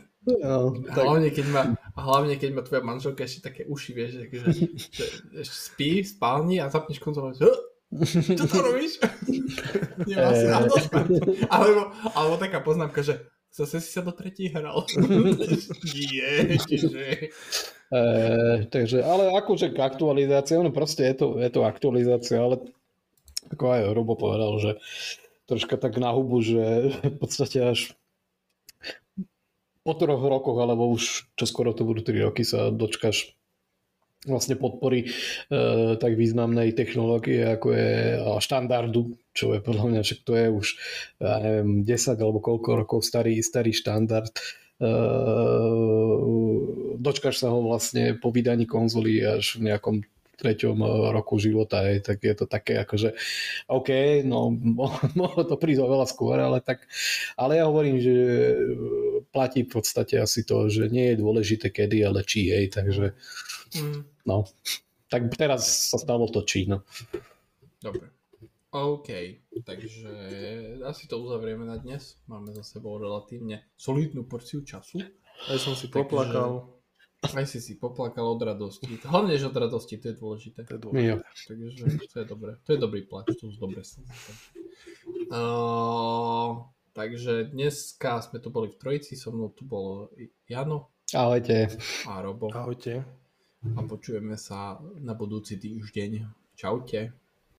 No, tak... hlavne, keď má, hlavne keď má tvoja manželka ešte také uši, vieš, že, že, že spí v spálni a zapneš konzolu čo to robíš? Nemá si na to alebo, alebo taká poznámka, že zase si sa do tretí hral. Nie, čiže... E, takže, ale akože aktualizácia, no proste je to, je to aktualizácia, ale ako aj Robo povedal, že troška tak na hubu, že v podstate až po troch rokoch, alebo už čo skoro to budú 3 roky, sa dočkáš vlastne podpory e, tak významnej technológie, ako je štandardu, čo je podľa mňa, však to je už, ja neviem, 10 alebo koľko rokov starý, starý štandard. E, dočkáš sa ho vlastne po vydaní konzoly až v nejakom treťom eh, roku života, hej, tak je to také akože OK, no mohlo to prísť oveľa skôr, ale tak, ale ja hovorím, že eh, platí v podstate asi to, že nie je dôležité kedy, ale či, hej, takže mm. no, tak teraz sa stalo to či, no. Dobre. OK, takže asi to uzavrieme na dnes. Máme za sebou relatívne solidnú porciu času. Aj som si poplakal. Takže... Aj si si poplakal od radosti. Hlavne, že od radosti, to je dôležité. To je dôležité. Takže to je dobré. To je dobrý plač, to sú dobré uh, Takže dneska sme tu boli v trojici, so mnou tu bol Jano. Ahojte. A Robo. Ahojte. A počujeme sa na budúci týždeň. Čaute.